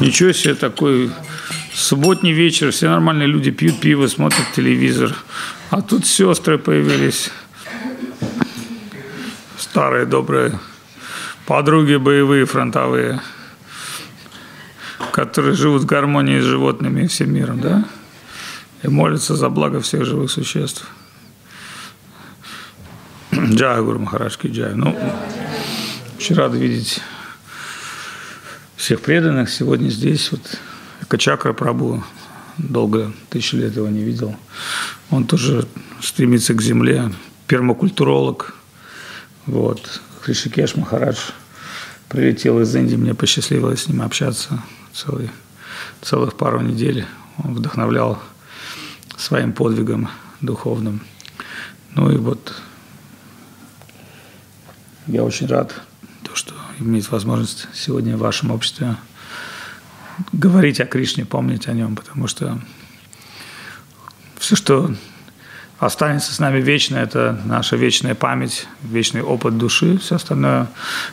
Ничего себе, такой субботний вечер, все нормальные люди пьют пиво, смотрят телевизор. А тут сестры появились. Старые, добрые. Подруги боевые, фронтовые. Которые живут в гармонии с животными и всем миром, да? И молятся за благо всех живых существ. Джай, Гуру Махарашки, Джай. Ну, очень рад видеть всех преданных сегодня здесь. Вот Качакра Прабу, долго, тысячи лет его не видел. Он тоже стремится к земле, пермакультуролог. Вот. Хришикеш Махарадж прилетел из Индии, мне посчастливилось с ним общаться целый, целых пару недель. Он вдохновлял своим подвигом духовным. Ну и вот я очень рад, иметь возможность сегодня в вашем обществе говорить о Кришне, помнить о нем, потому что все, что останется с нами вечно, это наша вечная память, вечный опыт души, все остальное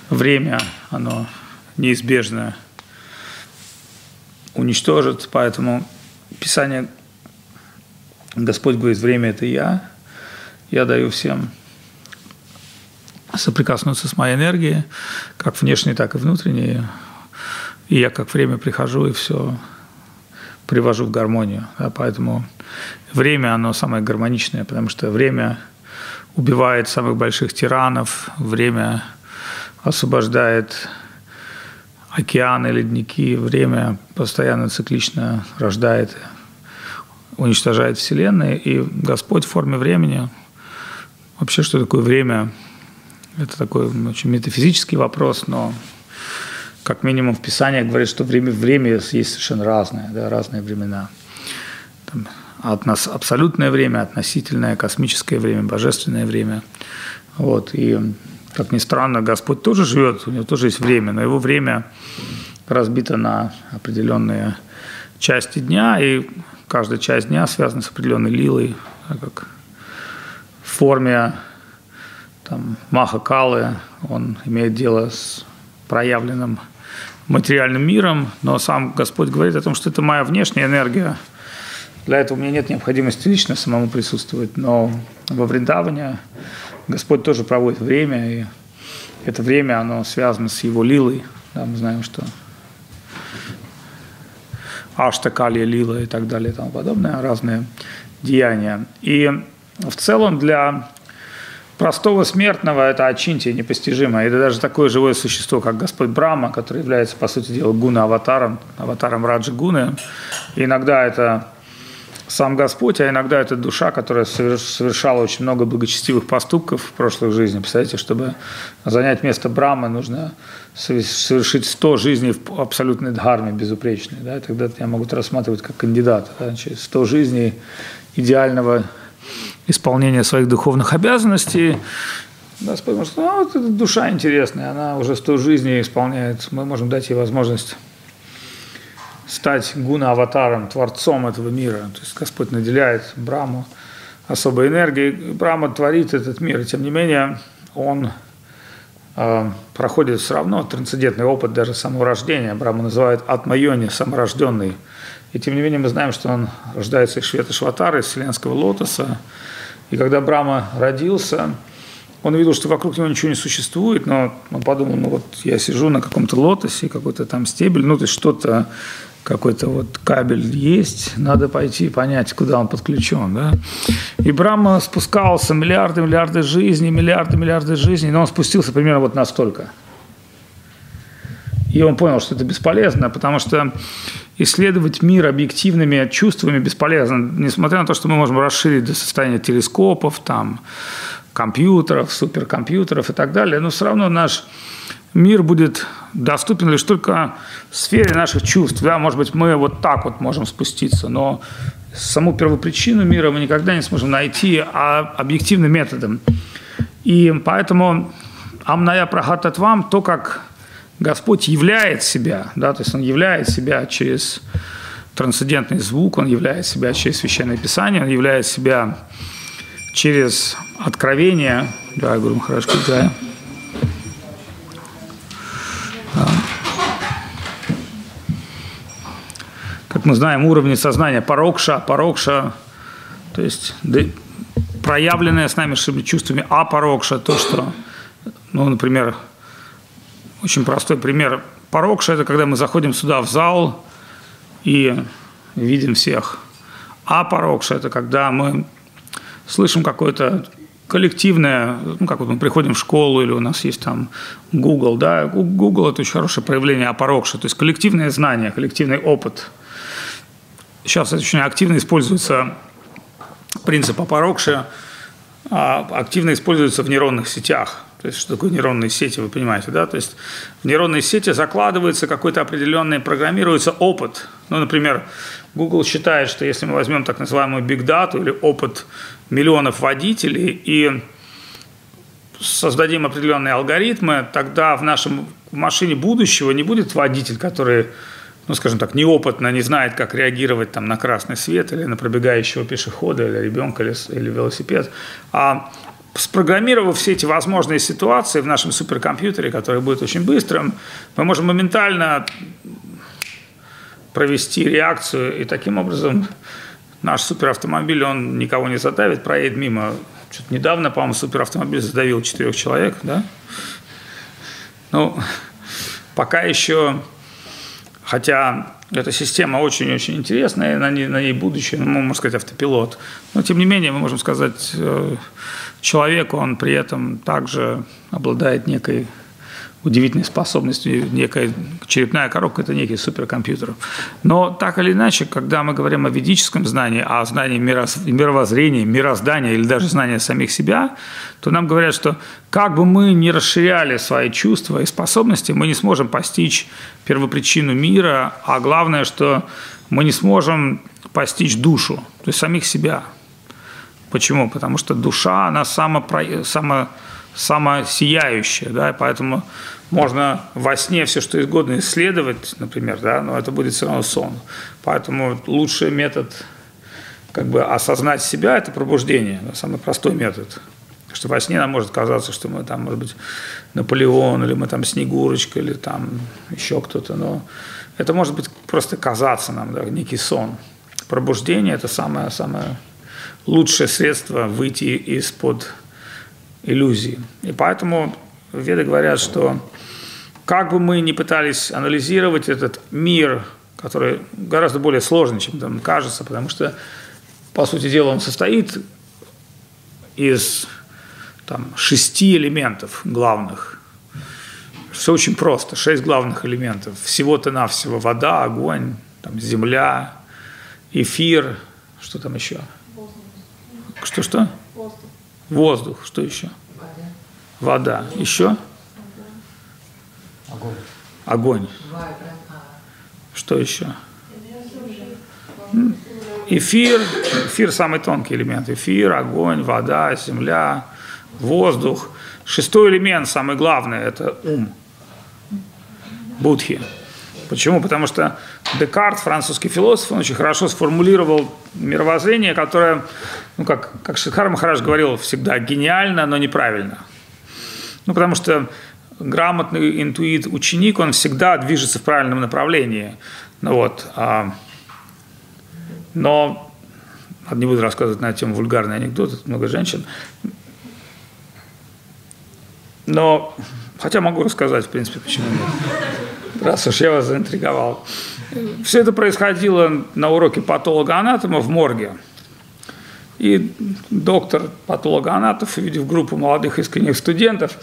время, оно неизбежно уничтожит, поэтому Писание, Господь говорит, время – это я, я даю всем соприкоснуться с моей энергией, как внешней, так и внутренней. И я как время прихожу и все привожу в гармонию. Да, поэтому время, оно самое гармоничное, потому что время убивает самых больших тиранов, время освобождает океаны, ледники, время постоянно циклично рождает, уничтожает Вселенную, и Господь в форме времени. Вообще, что такое время – это такой очень метафизический вопрос, но как минимум в Писании говорит, что время, время есть совершенно разное, да, разные времена. Там, от нас абсолютное время, относительное, космическое время, божественное время. Вот. И, как ни странно, Господь тоже живет, у него тоже есть время, но его время разбито на определенные части дня, и каждая часть дня связана с определенной лилой, как в форме там, Маха Калы, он имеет дело с проявленным материальным миром, но сам Господь говорит о том, что это моя внешняя энергия. Для этого у меня нет необходимости лично самому присутствовать, но во Вриндаване Господь тоже проводит время, и это время, оно связано с его лилой. Да, мы знаем, что Аштакалия, лила и так далее и тому подобное, разные деяния. И в целом для простого смертного это очинтие непостижимое. Это даже такое живое существо, как Господь Брама, который является, по сути дела, гуна-аватаром, аватаром Раджи Гуны. Иногда это сам Господь, а иногда это душа, которая совершала очень много благочестивых поступков в прошлой жизни. Представляете, чтобы занять место Брамы, нужно совершить 100 жизней в абсолютной дхарме безупречной. Да? тогда тебя могут рассматривать как кандидата. Да? 100 жизней идеального исполнения своих духовных обязанностей. Господь может сказать, ну, вот эта душа интересная, она уже сто жизней исполняет, мы можем дать ей возможность стать гуна-аватаром, творцом этого мира. То есть Господь наделяет Браму особой энергией. Брама творит этот мир, и тем не менее он э, проходит все равно трансцендентный опыт даже самого рождения. Брама называет атмайони, саморожденный. И тем не менее мы знаем, что он рождается из Швета Шватара, из вселенского лотоса, и когда Брама родился, он видел, что вокруг него ничего не существует, но он подумал, ну вот я сижу на каком-то лотосе, какой-то там стебель, ну то есть что-то, какой-то вот кабель есть, надо пойти понять, куда он подключен, да. И Брама спускался миллиарды, миллиарды жизней, миллиарды, миллиарды жизней, но он спустился примерно вот настолько. И он понял, что это бесполезно, потому что исследовать мир объективными чувствами бесполезно, несмотря на то, что мы можем расширить до состояния телескопов, там, компьютеров, суперкомпьютеров и так далее, но все равно наш мир будет доступен лишь только в сфере наших чувств. Да, может быть, мы вот так вот можем спуститься, но саму первопричину мира мы никогда не сможем найти а объективным методом. И поэтому Амная Прахатат вам, то, как Господь являет себя, да, то есть Он являет себя через трансцендентный звук, Он являет себя через Священное Писание, Он являет себя через откровение. Да, Гуру Махарадж да. как мы знаем, уровни сознания парокша, парокша, то есть проявленное с нами чувствами апарокша, то, что, ну, например, очень простой пример. Парокша – это когда мы заходим сюда в зал и видим всех. А парокша – это когда мы слышим какое-то коллективное, ну, как вот мы приходим в школу, или у нас есть там Google, да, Google – это очень хорошее проявление апарокша, то есть коллективное знание, коллективный опыт. Сейчас очень активно используется принцип апарокша, а, активно используется в нейронных сетях. То есть, что такое нейронные сети, вы понимаете, да? То есть, в нейронные сети закладывается какой-то определенный, программируется опыт. Ну, например, Google считает, что если мы возьмем так называемую big data или опыт миллионов водителей и создадим определенные алгоритмы, тогда в нашем в машине будущего не будет водитель, который, ну, скажем так, неопытно не знает, как реагировать там, на красный свет или на пробегающего пешехода или ребенка или, или велосипед, а спрограммировав все эти возможные ситуации в нашем суперкомпьютере, который будет очень быстрым, мы можем моментально провести реакцию, и таким образом наш суперавтомобиль, он никого не задавит, проедет мимо. Что-то недавно, по-моему, суперавтомобиль задавил четырех человек, да? Ну, пока еще, хотя эта система очень-очень интересная, на ней, на ней будущее, ну, можно сказать, автопилот. Но, тем не менее, мы можем сказать, э, человек, он при этом также обладает некой удивительной способностью, некая черепная коробка – это некий суперкомпьютер. Но так или иначе, когда мы говорим о ведическом знании, о знании мировоззрения, мироздания или даже знания самих себя, то нам говорят, что как бы мы ни расширяли свои чувства и способности, мы не сможем постичь первопричину мира, а главное, что мы не сможем постичь душу, то есть самих себя – Почему? Потому что душа, она само, само, самосияющая, да, поэтому можно во сне все, что угодно исследовать, например, да, но это будет все равно сон. Поэтому лучший метод как бы осознать себя – это пробуждение, самый простой метод. Что во сне нам может казаться, что мы там, может быть, Наполеон, или мы там Снегурочка, или там еще кто-то, но это может быть просто казаться нам, да, некий сон. Пробуждение – это самое-самое лучшее средство выйти из-под иллюзии. И поэтому веды говорят, что как бы мы ни пытались анализировать этот мир, который гораздо более сложный, чем нам кажется, потому что, по сути дела, он состоит из там, шести элементов главных. Все очень просто. Шесть главных элементов. Всего-то навсего вода, огонь, там, земля, эфир, что там еще – что-что? Воздух. Воздух. Что еще? Вода. Вода. Еще? Огонь. Огонь. Что еще? Эфир. Эфир самый тонкий элемент. Эфир, огонь, вода, земля, воздух. Шестой элемент, самый главный, это ум. Будхи. Почему? Потому что Декарт, французский философ, он очень хорошо сформулировал мировоззрение, которое, ну, как, как Шихар Махараш говорил, всегда гениально, но неправильно. Ну, потому что грамотный интуит ученик, он всегда движется в правильном направлении. Ну, вот, а, но не буду рассказывать на тему вульгарный анекдот, много женщин. Но, хотя могу рассказать, в принципе, почему нет раз уж я вас заинтриговал. Все это происходило на уроке патолога-анатома в морге. И доктор патолога-анатов, увидев группу молодых искренних студентов,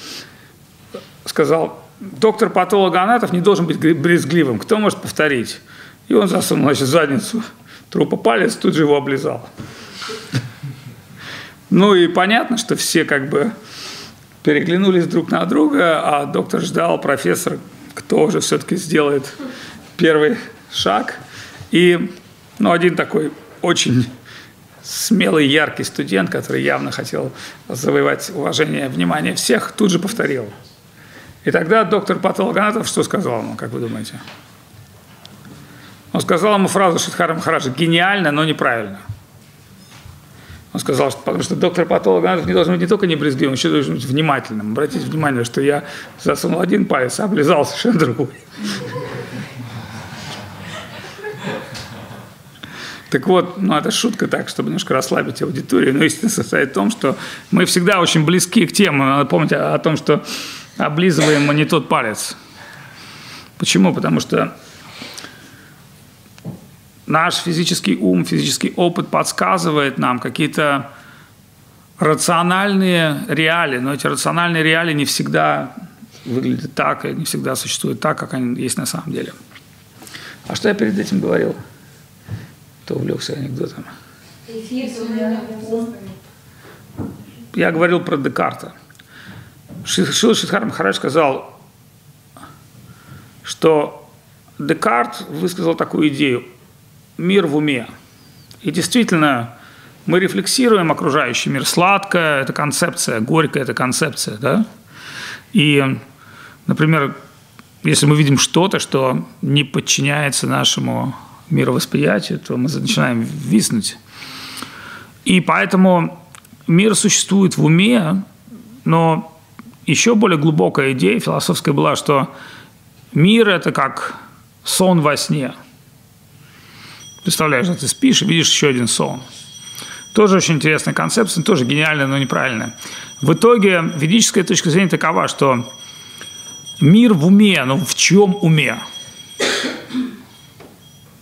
сказал, доктор патолога-анатов не должен быть брезгливым, кто может повторить? И он засунул, значит, задницу трупа палец, тут же его облизал. Ну и понятно, что все как бы переглянулись друг на друга, а доктор ждал, профессор кто уже все-таки сделает первый шаг. И ну, один такой очень смелый, яркий студент, который явно хотел завоевать уважение, внимание всех, тут же повторил. И тогда доктор патологоанатов что сказал ему, как вы думаете? Он сказал ему фразу Шидхара Махараджа «гениально, но неправильно». Он сказал, что, потому что доктор патолог не должен быть не только не брезгливым, еще должен быть внимательным. Обратите внимание, что я засунул один палец, а облизал совершенно другой. Так вот, ну это шутка так, чтобы немножко расслабить аудиторию, но истина состоит в том, что мы всегда очень близки к теме. Надо помнить о том, что облизываем мы не тот палец. Почему? Потому что наш физический ум, физический опыт подсказывает нам какие-то рациональные реалии, но эти рациональные реалии не всегда выглядят так, и не всегда существуют так, как они есть на самом деле. А что я перед этим говорил? То увлекся анекдотом. Я говорил про Декарта. Шил Шидхар Махарадж сказал, что Декарт высказал такую идею «мир в уме». И действительно, мы рефлексируем окружающий мир. Сладкое – это концепция, горькое – это концепция. Да? И, например, если мы видим что-то, что не подчиняется нашему мировосприятию, то мы начинаем виснуть. И поэтому мир существует в уме, но еще более глубокая идея философская была, что мир – это как сон во сне. Представляешь, ты спишь и видишь еще один сон. Тоже очень интересная концепция, тоже гениальная, но неправильная. В итоге ведическая точка зрения такова, что мир в уме, но в чьем уме?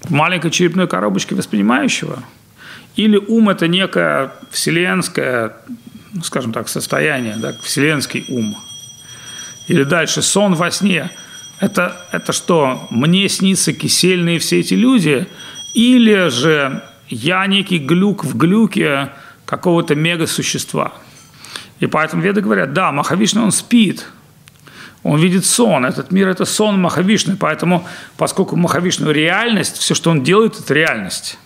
В маленькой черепной коробочке воспринимающего? Или ум – это некое вселенское ну, скажем так, состояние, да, вселенский ум. Или дальше, сон во сне. Это, это что, мне снится кисельные все эти люди? Или же я некий глюк в глюке какого-то мега-существа? И поэтому веды говорят, да, Махавишна, он спит, он видит сон. Этот мир – это сон Махавишны. Поэтому, поскольку Махавишну – реальность, все, что он делает, это реальность.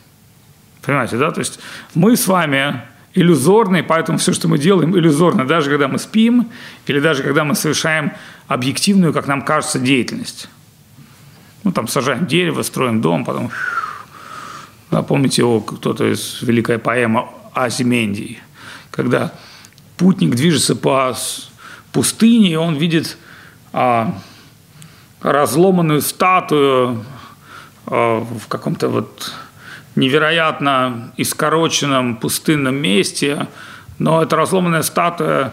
Понимаете, да? То есть мы с вами иллюзорный, поэтому все, что мы делаем, иллюзорно, даже когда мы спим или даже когда мы совершаем объективную, как нам кажется, деятельность. Ну, там сажаем дерево, строим дом, потом... Да, помните его, кто-то из великая поэма Азимендии, когда путник движется по пустыне, и он видит а, разломанную статую а, в каком-то вот невероятно искороченном пустынном месте, но эта разломанная статуя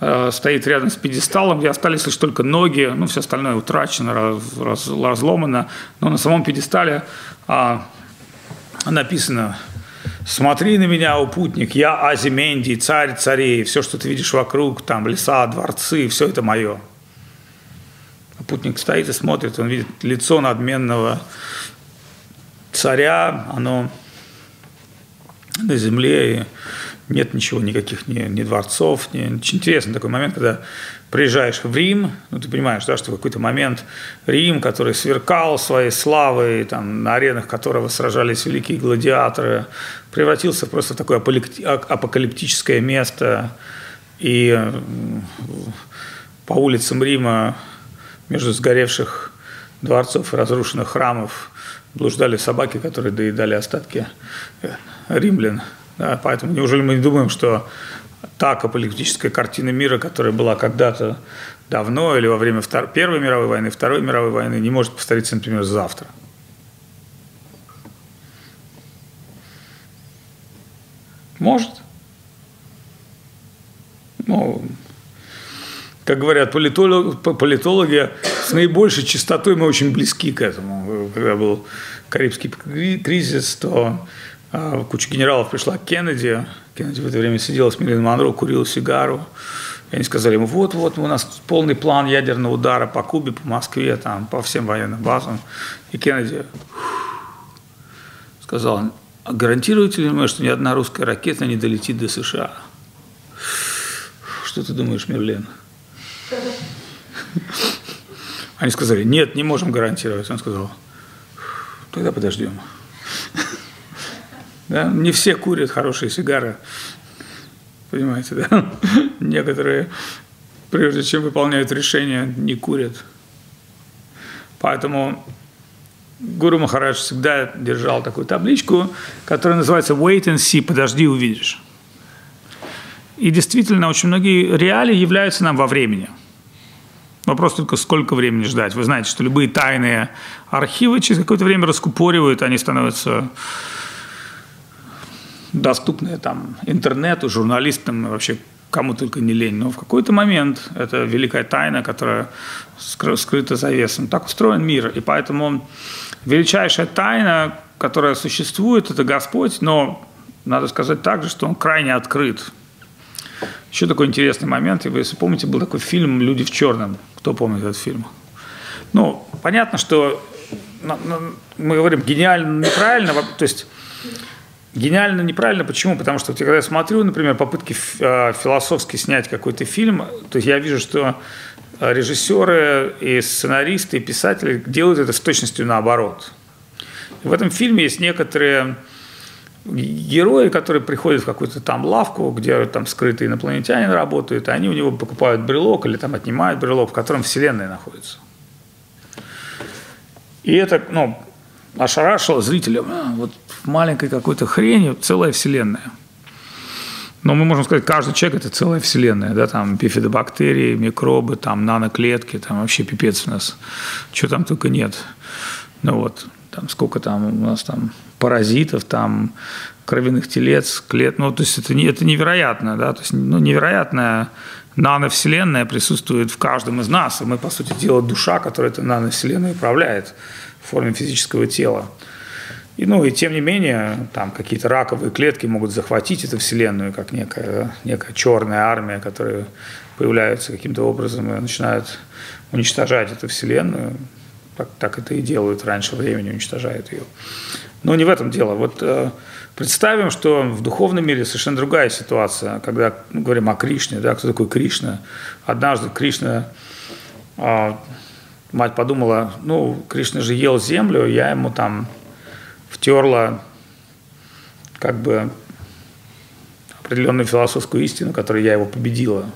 э, стоит рядом с пьедесталом, где остались лишь только ноги, ну, все остальное утрачено, раз, раз, разломано, но на самом пьедестале а, написано «Смотри на меня, о путник, я Азимендий, царь царей, все, что ты видишь вокруг, там леса, дворцы, все это мое». А путник стоит и смотрит, он видит лицо надменного царя, оно на земле, и нет ничего, никаких ни, ни дворцов. Ни... Очень интересный такой момент, когда приезжаешь в Рим, ну, ты понимаешь, да, что в какой-то момент Рим, который сверкал своей славой, там, на аренах которого сражались великие гладиаторы, превратился просто в такое апокалиптическое место. И по улицам Рима между сгоревших дворцов и разрушенных храмов блуждали собаки, которые доедали остатки э, римлян. Да, поэтому неужели мы не думаем, что та апокалиптическая картина мира, которая была когда-то давно или во время Втор... Первой мировой войны, Второй мировой войны, не может повториться, например, завтра? Может. Ну, как говорят политологи, политологи, с наибольшей частотой мы очень близки к этому. Когда был Карибский кризис, то а, куча генералов пришла к Кеннеди. Кеннеди в это время сидел с Мерлин Монро, курил сигару. И они сказали ему, вот-вот, у нас полный план ядерного удара по Кубе, по Москве, там, по всем военным базам. И Кеннеди сказал, а гарантируете ли вы, что ни одна русская ракета не долетит до США? Что ты думаешь, Мерлен? Они сказали, нет, не можем гарантировать. Он сказал, тогда подождем. Да? Не все курят хорошие сигары. Понимаете, да? Некоторые, прежде чем выполняют решение, не курят. Поэтому Гуру Махарадж всегда держал такую табличку, которая называется «Wait and see», «Подожди, увидишь». И действительно, очень многие реалии являются нам во времени – Вопрос только, сколько времени ждать. Вы знаете, что любые тайные архивы через какое-то время раскупоривают, они становятся доступное там интернету, журналистам, вообще кому только не лень. Но в какой-то момент это великая тайна, которая скрыта завесом. Так устроен мир. И поэтому величайшая тайна, которая существует, это Господь, но надо сказать также, что Он крайне открыт. Еще такой интересный момент. Если помните, был такой фильм «Люди в черном». Кто помнит этот фильм? Ну, понятно, что мы говорим гениально, неправильно. То есть Гениально неправильно. Почему? Потому что когда я смотрю, например, попытки а, философски снять какой-то фильм, то я вижу, что режиссеры и сценаристы, и писатели делают это с точностью наоборот. В этом фильме есть некоторые герои, которые приходят в какую-то там лавку, где там скрытый инопланетянин работает, и они у него покупают брелок или там отнимают брелок, в котором Вселенная находится. И это, ну, ошарашило зрителя. А, вот маленькой какой-то хрени целая вселенная. Но мы можем сказать, каждый человек – это целая вселенная, да, там бифидобактерии, микробы, там наноклетки, там вообще пипец у нас, чего там только нет. Ну вот, там сколько там у нас там паразитов, там кровяных телец, клет, ну то есть это, не, это невероятно, да, то есть ну, невероятная нановселенная присутствует в каждом из нас, и мы, по сути дела, душа, которая эту нановселенную управляет в форме физического тела. И, ну, и тем не менее, там какие-то раковые клетки могут захватить эту Вселенную, как некая, некая черная армия, которая появляется каким-то образом и начинают уничтожать эту Вселенную. Так, так это и делают раньше времени, уничтожают ее. Но не в этом дело. Вот э, представим, что в духовном мире совершенно другая ситуация, когда ну, говорим о Кришне, да, кто такой Кришна. Однажды Кришна э, мать подумала, ну, Кришна же ел землю, я ему там втерла как бы определенную философскую истину, которой я его победила.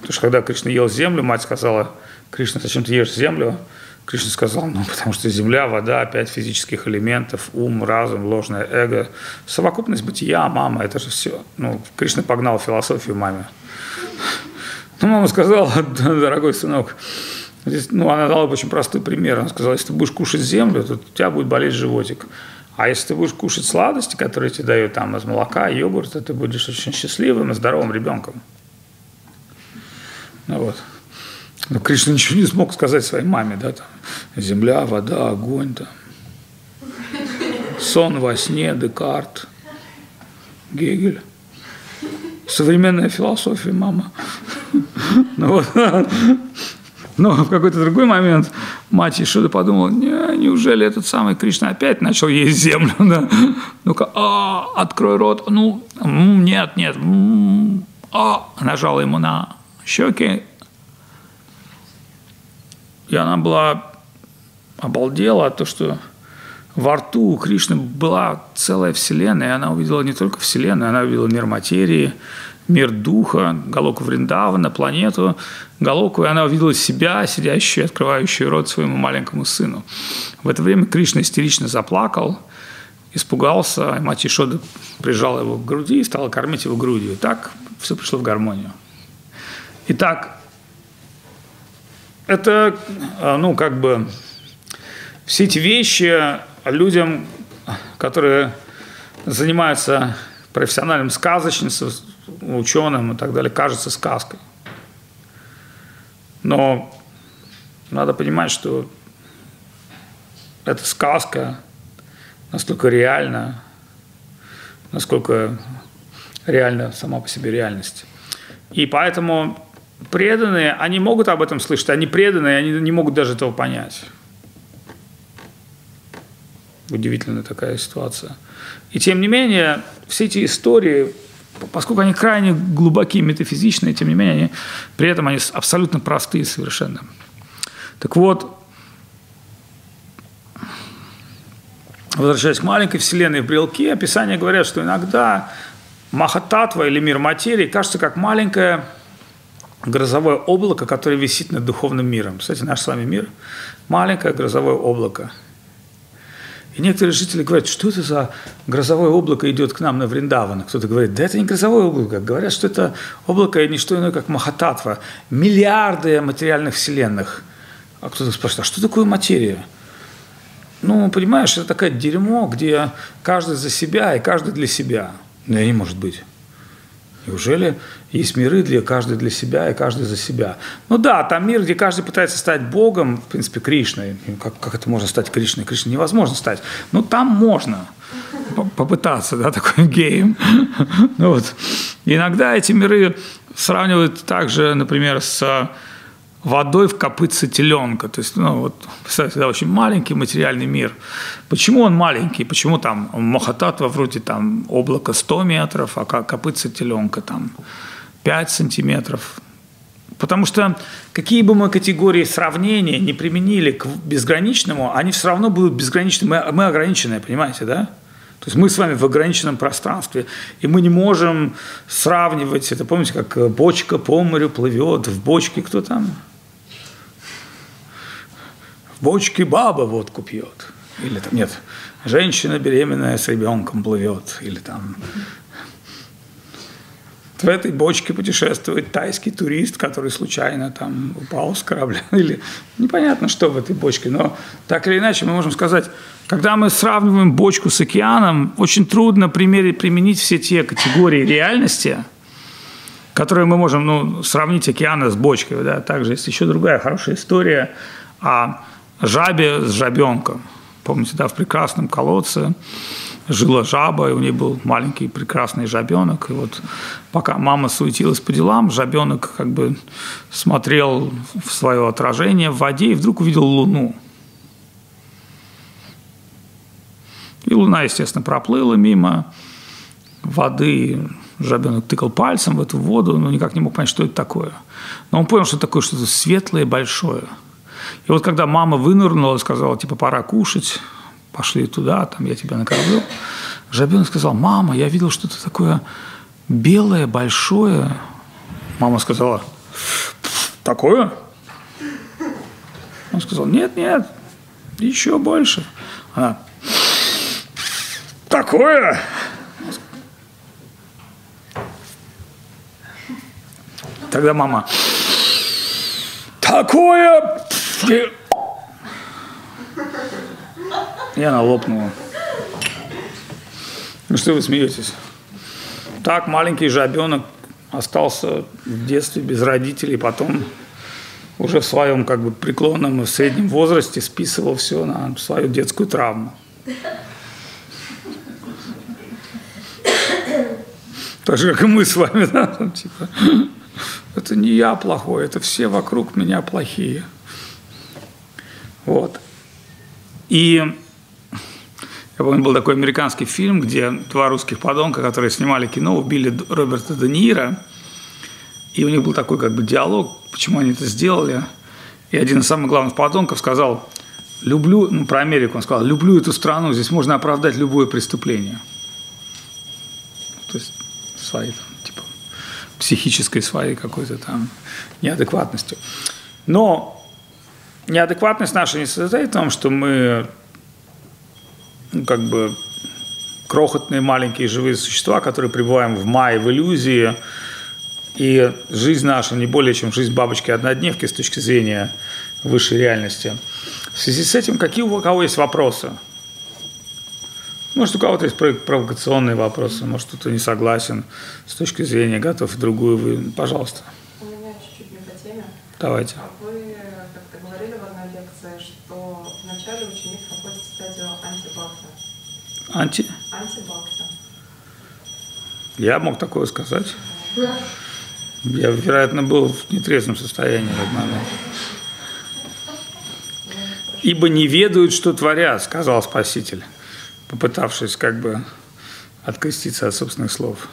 Потому что когда Кришна ел землю, мать сказала, Кришна, зачем ты ешь землю? Кришна сказал, ну, потому что земля, вода, пять физических элементов, ум, разум, ложное эго, совокупность бытия, мама, это же все. Ну, Кришна погнал философию маме. Ну, мама сказала, дорогой сынок, Здесь, ну, она дала очень простой пример. Она сказала, если ты будешь кушать землю, то у тебя будет болеть животик. А если ты будешь кушать сладости, которые тебе дают там из молока, йогурт, то ты будешь очень счастливым и здоровым ребенком. Ну вот. Но Кришна ничего не смог сказать своей маме, да, там, земля, вода, огонь, там, сон во сне, Декарт, Гегель. Современная философия, мама. Ну, вот. Но в какой-то другой момент мать Ишуда подумала, не, неужели этот самый Кришна опять начал есть землю? Да? Ну-ка, а, открой рот. Ну, нет, нет. А, нажала ему на щеки. И она была обалдела от того, что во рту у Кришны была целая вселенная, и она увидела не только вселенную, она увидела мир материи, мир духа, Галоку Вриндавана, планету Галоку, и она увидела себя, сидящую, открывающую рот своему маленькому сыну. В это время Кришна истерично заплакал, испугался, и мать Ишода прижала его к груди и стала кормить его грудью. И так все пришло в гармонию. Итак, это, ну, как бы, все эти вещи людям, которые занимаются профессиональным сказочницей, ученым и так далее, кажется сказкой. Но надо понимать, что эта сказка настолько реальна, насколько реальна сама по себе реальность. И поэтому преданные, они могут об этом слышать, они преданные, они не могут даже этого понять. Удивительная такая ситуация. И тем не менее, все эти истории поскольку они крайне глубокие, метафизичные, тем не менее, они, при этом они абсолютно простые совершенно. Так вот, возвращаясь к маленькой вселенной в брелке, описания говорят, что иногда Махататва или мир материи кажется как маленькое грозовое облако, которое висит над духовным миром. Кстати, наш с вами мир – маленькое грозовое облако – и некоторые жители говорят, что это за грозовое облако идет к нам на Вриндаван. Кто-то говорит, да это не грозовое облако. Говорят, что это облако не что иное, как Махататва. Миллиарды материальных вселенных. А кто-то спрашивает, а что такое материя? Ну, понимаешь, это такое дерьмо, где каждый за себя и каждый для себя. Ну, не может быть. Неужели есть миры для каждый для себя и каждый за себя? Ну да, там мир, где каждый пытается стать Богом, в принципе, Кришной. Как, как это можно стать Кришной? Кришной невозможно стать. Но там можно попытаться, да, такой гейм. ну, вот. Иногда эти миры сравнивают также, например, с водой в копытце теленка. То есть, ну, вот, представьте, да, очень маленький материальный мир. Почему он маленький? Почему там Махататва вроде там облако 100 метров, а копытце теленка там 5 сантиметров? Потому что какие бы мы категории сравнения не применили к безграничному, они все равно будут безграничны. Мы, мы ограниченные, понимаете, да? То есть мы с вами в ограниченном пространстве, и мы не можем сравнивать это. Помните, как бочка по морю плывет, в бочке кто там? В бочке баба водку пьет. Или там, нет, женщина беременная с ребенком плывет. Или там в этой бочке путешествует тайский турист, который случайно там упал с корабля. Или непонятно, что в этой бочке. Но так или иначе мы можем сказать, когда мы сравниваем бочку с океаном, очень трудно примерить, применить все те категории реальности, которые мы можем ну, сравнить океаны с бочкой. Да? Также есть еще другая хорошая история о жабе с жабенком. Помните, да, в прекрасном колодце жила жаба, и у нее был маленький прекрасный жабенок. И вот пока мама суетилась по делам, жабенок как бы смотрел в свое отражение в воде и вдруг увидел луну. И луна, естественно, проплыла мимо воды. Жабенок тыкал пальцем в эту воду, но никак не мог понять, что это такое. Но он понял, что это такое что-то светлое, большое. И вот когда мама вынырнула и сказала, типа, пора кушать, пошли туда, там я тебя накормлю. Жабенок сказал, мама, я видел что-то такое белое, большое. Мама сказала, такое? Он сказал, нет, нет, еще больше. Она, такое? Тогда мама, такое? И она лопнула. Ну что вы смеетесь? Так маленький жабенок остался в детстве без родителей, потом уже в своем как бы преклонном и в среднем возрасте списывал все на свою детскую травму. Так же, как и мы с вами, да, там, типа, это не я плохой, это все вокруг меня плохие. Вот. И я помню, был такой американский фильм, где два русских подонка, которые снимали кино, убили Роберта Де Ниро. И у них был такой как бы диалог, почему они это сделали. И один из самых главных подонков сказал, люблю, ну, про Америку он сказал, люблю эту страну, здесь можно оправдать любое преступление. То есть своей, там, типа, психической своей какой-то там неадекватностью. Но неадекватность наша не состоит в том, что мы ну, как бы крохотные маленькие живые существа, которые пребываем в мае, в иллюзии, и жизнь наша не более чем жизнь бабочки-однодневки с точки зрения высшей реальности. В связи с этим, какие у кого есть вопросы? Может, у кого-то есть провокационные вопросы, может, кто-то не согласен с точки зрения, готов другую вы. Пожалуйста. У меня чуть-чуть не по теме. Давайте. Вы как-то говорили в одной лекции, что вначале ученик находит стадию антибакта. Анти? Антибакта. Я мог такое сказать. Я, вероятно, был в нетрезвом состоянии в этот момент. «Ибо не ведают, что творят», — сказал Спаситель, попытавшись как бы откреститься от собственных слов.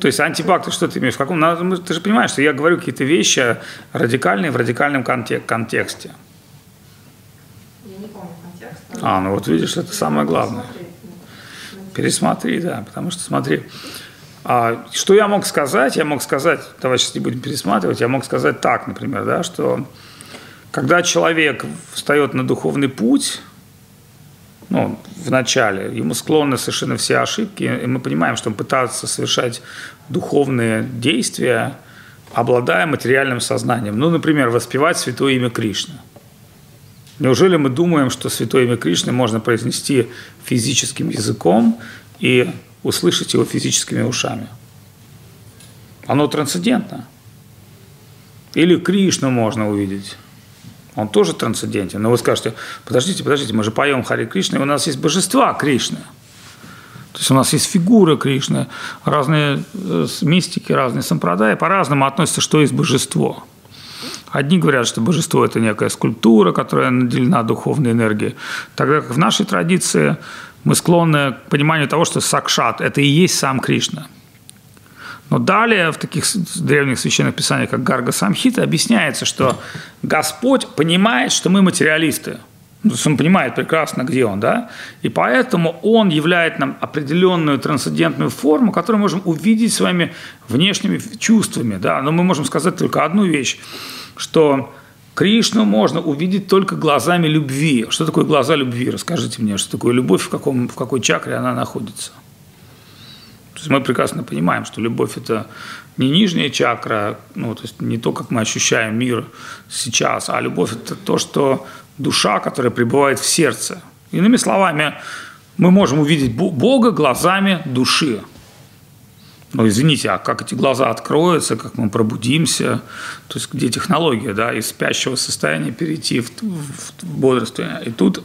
То есть антибак, ты что ты имеешь? В каком? Ну, ты же понимаешь, что я говорю какие-то вещи радикальные в радикальном контексте. Я не помню контекст. А, ну вот видишь, это самое главное. Пересмотри, да, потому что смотри, а, что я мог сказать? Я мог сказать, давай сейчас не будем пересматривать, я мог сказать так, например, да, что когда человек встает на духовный путь, ну, в начале, ему склонны совершенно все ошибки, и мы понимаем, что он пытается совершать духовные действия, обладая материальным сознанием. Ну, например, воспевать святое имя Кришны. Неужели мы думаем, что святое имя Кришны можно произнести физическим языком и услышать его физическими ушами. Оно трансцендентно. Или Кришну можно увидеть. Он тоже трансцендентен. Но вы скажете, подождите, подождите, мы же поем Хари Кришна, и у нас есть божества Кришны. То есть у нас есть фигура Кришны, разные э, мистики, разные сампрадаи по-разному относятся, что есть божество. Одни говорят, что божество – это некая скульптура, которая наделена духовной энергией, тогда как в нашей традиции мы склонны к пониманию того, что сакшат – это и есть сам Кришна – но далее в таких древних священных писаниях, как Гарга Самхита, объясняется, что Господь понимает, что мы материалисты. Ну, он понимает прекрасно, где он, да? И поэтому он являет нам определенную трансцендентную форму, которую мы можем увидеть своими внешними чувствами, да? Но мы можем сказать только одну вещь, что Кришну можно увидеть только глазами любви. Что такое глаза любви? Расскажите мне, что такое любовь, в, каком, в какой чакре она находится – то есть мы прекрасно понимаем, что любовь – это не нижняя чакра, ну, то есть не то, как мы ощущаем мир сейчас, а любовь – это то, что душа, которая пребывает в сердце. Иными словами, мы можем увидеть Бога глазами души. Ну, извините, а как эти глаза откроются, как мы пробудимся, то есть где технология, да, из спящего состояния перейти в, в, в бодрствование. И тут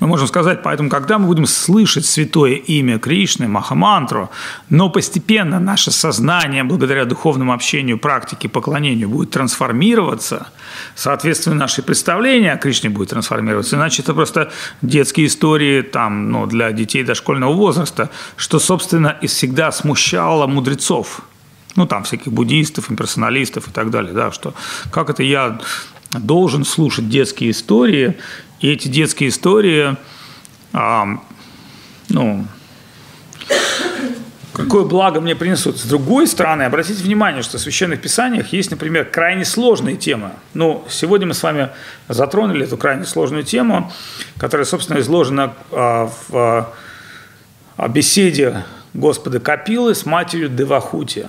мы можем сказать, поэтому, когда мы будем слышать святое имя Кришны, Махамантру, но постепенно наше сознание, благодаря духовному общению, практике, поклонению, будет трансформироваться, соответственно, наши представления о Кришне будут трансформироваться. Иначе это просто детские истории там, ну, для детей дошкольного возраста, что, собственно, и всегда смущало мудрецов ну, там, всяких буддистов, имперсоналистов и так далее, да, что как это я должен слушать детские истории и эти детские истории, а, ну, какое благо мне принесут. С другой стороны, обратите внимание, что в священных писаниях есть, например, крайне сложные темы. Ну, сегодня мы с вами затронули эту крайне сложную тему, которая, собственно, изложена а, в а, беседе Господа Капилы с матерью Девахути.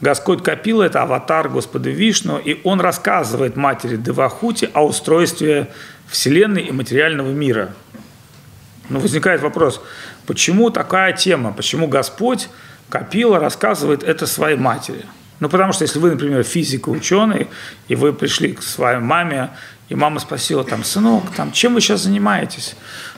Господь Капила – это аватар Господа Вишну, и он рассказывает матери Девахути о устройстве Вселенной и материального мира. Но возникает вопрос, почему такая тема, почему Господь Капила рассказывает это своей матери? Ну, потому что если вы, например, физик и ученый, и вы пришли к своей маме, и мама спросила, там, сынок, там, чем вы сейчас занимаетесь?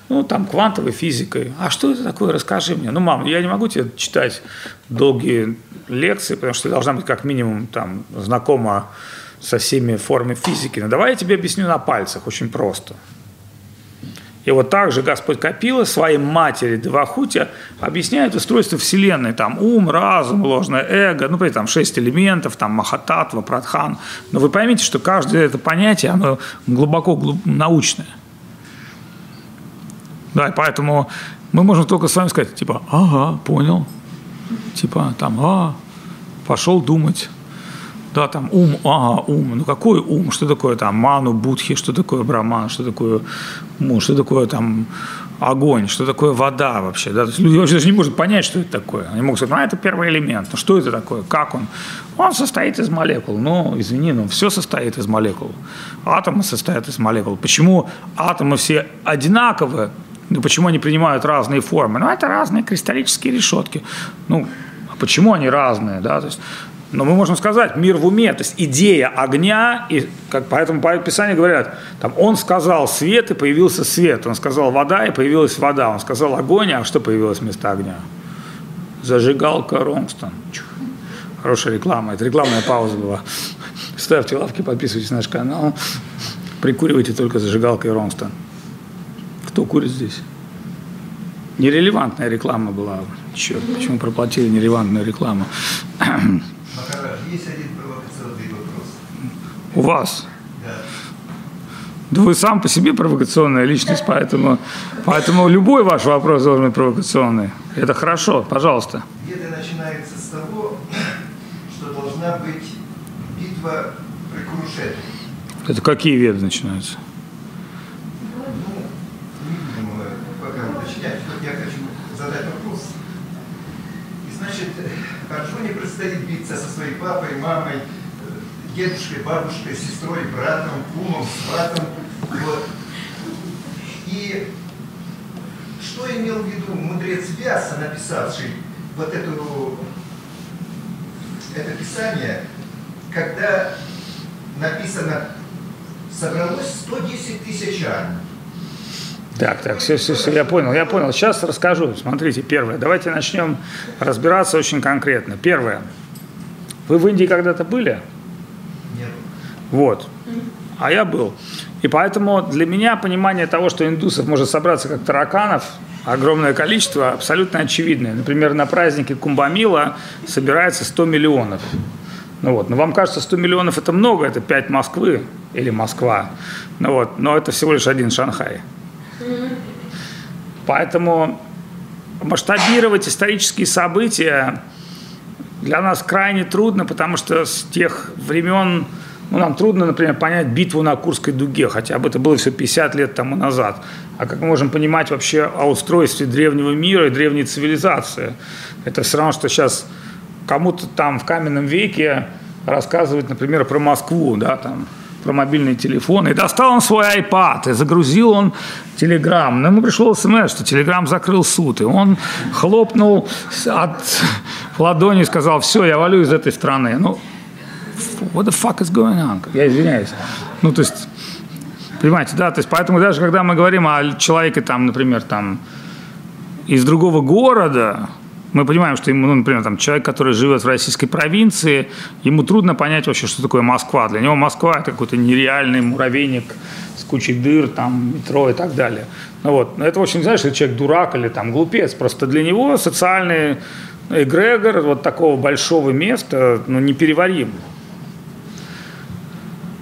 Ну, там, квантовой физикой. А что это такое? Расскажи мне. Ну, мам, я не могу тебе читать долгие лекции, потому что ты должна быть как минимум там знакома со всеми формами физики. Но давай я тебе объясню на пальцах, очень просто. И вот так же Господь Капила своей матери Девахуте объясняет устройство Вселенной. Там ум, разум, ложное эго, ну, там шесть элементов, там Махататва, Прадхан. Но вы поймите, что каждое это понятие, оно глубоко глуб... научное. Да, и поэтому мы можем только с вами сказать, типа, ага, понял. Типа, там, а, пошел думать да, там ум, ага, ум, ну какой ум, что такое там? Ману, будхи, что такое браман, что такое му, что такое там огонь, что такое вода вообще, да, то есть люди вообще даже не могут понять, что это такое, они могут сказать, ну это первый элемент, ну что это такое, как он, он состоит из молекул, ну извини, но все состоит из молекул, атомы состоят из молекул, почему атомы все одинаковые, ну почему они принимают разные формы, ну это разные кристаллические решетки, ну а почему они разные, да, то есть но мы можем сказать, мир в уме, то есть идея огня, и как, поэтому по Писанию говорят, там, он сказал свет, и появился свет, он сказал вода, и появилась вода, он сказал огонь, а что появилось вместо огня? Зажигалка Ромстон. Хорошая реклама, это рекламная пауза была. Ставьте лавки, подписывайтесь на наш канал, прикуривайте только зажигалкой Ромстон. Кто курит здесь? Нерелевантная реклама была. Черт, почему проплатили нерелевантную рекламу? Махарадж, есть один провокационный вопрос. У вас? Да. Да вы сам по себе провокационная личность, поэтому, поэтому любой ваш вопрос должен быть провокационный. Это хорошо, пожалуйста. Веда начинается с того, что должна быть битва при Курушетре. Это какие веды начинаются? Ну, не будем э, пока уточнять, вот я хочу задать вопрос. И значит, Предстоит биться со своей папой, мамой, дедушкой, бабушкой, сестрой, братом, кумом, братом. Вот. И что имел в виду мудрец Вяса, написавший вот эту, это писание, когда написано «собралось 110 тысяч армий». Так, так, все, все, все, я понял, я понял. Сейчас расскажу. Смотрите, первое. Давайте начнем разбираться очень конкретно. Первое. Вы в Индии когда-то были? Нет. Вот. А я был. И поэтому для меня понимание того, что индусов может собраться как тараканов, огромное количество, абсолютно очевидное. Например, на празднике Кумбамила собирается 100 миллионов. Ну вот. Но вам кажется, 100 миллионов это много, это 5 Москвы или Москва. Ну вот. Но это всего лишь один Шанхай. Поэтому масштабировать исторические события для нас крайне трудно, потому что с тех времен ну, нам трудно, например, понять битву на Курской дуге, хотя бы это было все 50 лет тому назад. А как мы можем понимать вообще о устройстве древнего мира и древней цивилизации? Это все равно, что сейчас кому-то там в каменном веке рассказывать, например, про Москву, да, там, про мобильный телефон. И достал он свой iPad, и загрузил он Telegram. Но ему пришло смс, что Telegram закрыл суд. И он хлопнул от ладони и сказал, все, я валю из этой страны. Ну, what the fuck is going on? Я извиняюсь. Ну, то есть, понимаете, да, то есть, поэтому даже когда мы говорим о человеке, там, например, там, из другого города, мы понимаем, что ему, ну, например, там, человек, который живет в российской провинции, ему трудно понять вообще, что такое Москва. Для него Москва – это какой-то нереальный муравейник с кучей дыр, там, метро и так далее. Ну, вот. Но это очень, знаешь, человек дурак или там глупец. Просто для него социальный эгрегор вот такого большого места ну, непереварим.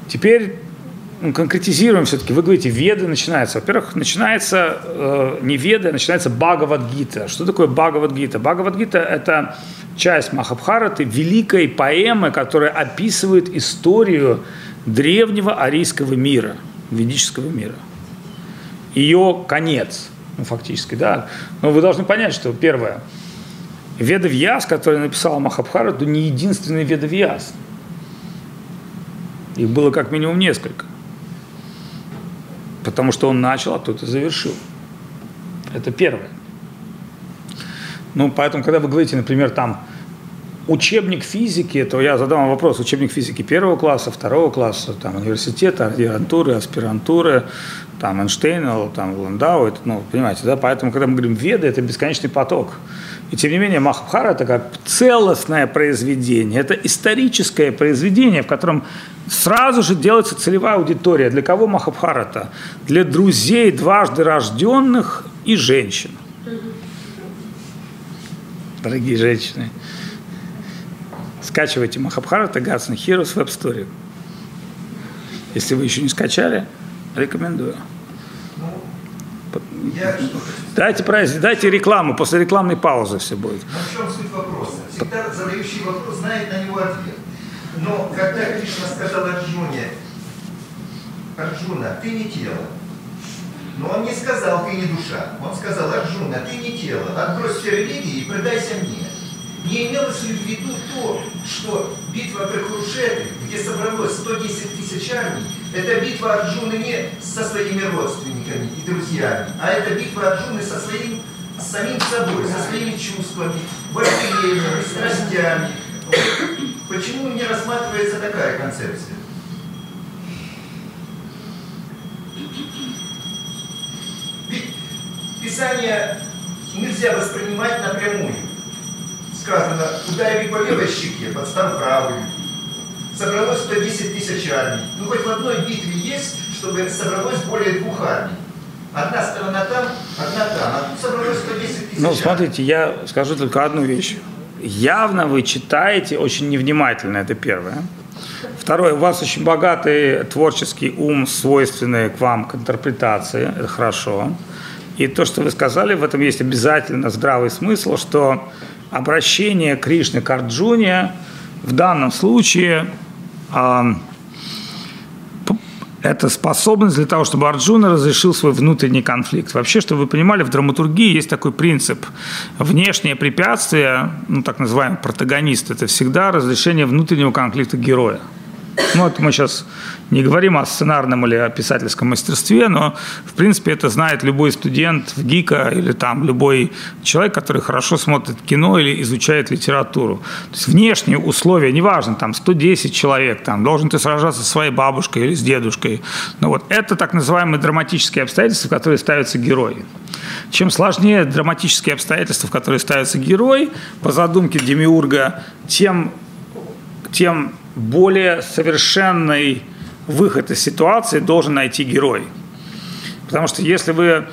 Теперь конкретизируем все-таки. Вы говорите, веды начинается. Во-первых, начинается э, не веды, а начинается Бхагавадгита. Что такое Бхагавадгита? Бхагавадгита – это часть Махабхараты, великой поэмы, которая описывает историю древнего арийского мира, ведического мира. Ее конец, ну, фактически, да. Но вы должны понять, что первое, Ведавьяс, который написал Махабхарату, не единственный Ведавьяс. Их было как минимум несколько. Потому что он начал, а тот и завершил. Это первое. Ну, поэтому, когда вы говорите, например, там, учебник физики, то я задам вам вопрос, учебник физики первого класса, второго класса, там, университета, аспирантуры, аспирантуры, там, Эйнштейна, там, Ландау, это, ну, понимаете, да, поэтому, когда мы говорим веды, это бесконечный поток. И тем не менее Махабхара это как целостное произведение, это историческое произведение, в котором сразу же делается целевая аудитория. Для кого Махабхарата? Для друзей дважды рожденных и женщин. Дорогие женщины, скачивайте Махабхарата Гатсна Heroes в Web Story. Если вы еще не скачали, рекомендую. Я Дайте, дайте рекламу, после рекламной паузы все будет. Но в чем суть вопроса? Всегда задающий вопрос знает на него ответ. Но когда Кришна сказал Арджуне, Арджуна, ты не тело. Но он не сказал, ты не душа. Он сказал, Арджуна, ты не тело. Отбрось все религии и предайся мне. Не имелось ли в виду то, что битва при Крушеве, где собралось 110 тысяч армий, это битва Арджуны не со своими родственниками и друзьями, а это битва Арджуны со своим с самим собой, со своими чувствами, вожделениями, страстями. Почему не рассматривается такая концепция? Ведь Писание нельзя воспринимать напрямую. Сказано, ударили по левой щеке, подстав правую. Собралось 110 тысяч армий. Ну, хоть в одной битве есть, чтобы собралось более двух армий. Одна сторона там, одна там. А тут собралось 110 тысяч Ну, смотрите, я скажу только одну вещь. Явно вы читаете очень невнимательно, это первое. Второе, у вас очень богатый творческий ум, свойственный к вам, к интерпретации, это хорошо. И то, что вы сказали, в этом есть обязательно здравый смысл, что обращение Кришны к Арджуне в данном случае это способность для того, чтобы Арджуна разрешил свой внутренний конфликт. Вообще, чтобы вы понимали, в драматургии есть такой принцип. Внешнее препятствие, ну так называемый протагонист, это всегда разрешение внутреннего конфликта героя. Ну, это мы сейчас не говорим о сценарном или о писательском мастерстве, но, в принципе, это знает любой студент в ГИКа или там любой человек, который хорошо смотрит кино или изучает литературу. То есть внешние условия, неважно, там 110 человек, там должен ты сражаться со своей бабушкой или с дедушкой. Но вот это так называемые драматические обстоятельства, в которые ставятся герои. Чем сложнее драматические обстоятельства, в которые ставится герой, по задумке Демиурга, тем, тем более совершенный выход из ситуации должен найти герой. Потому что если вы,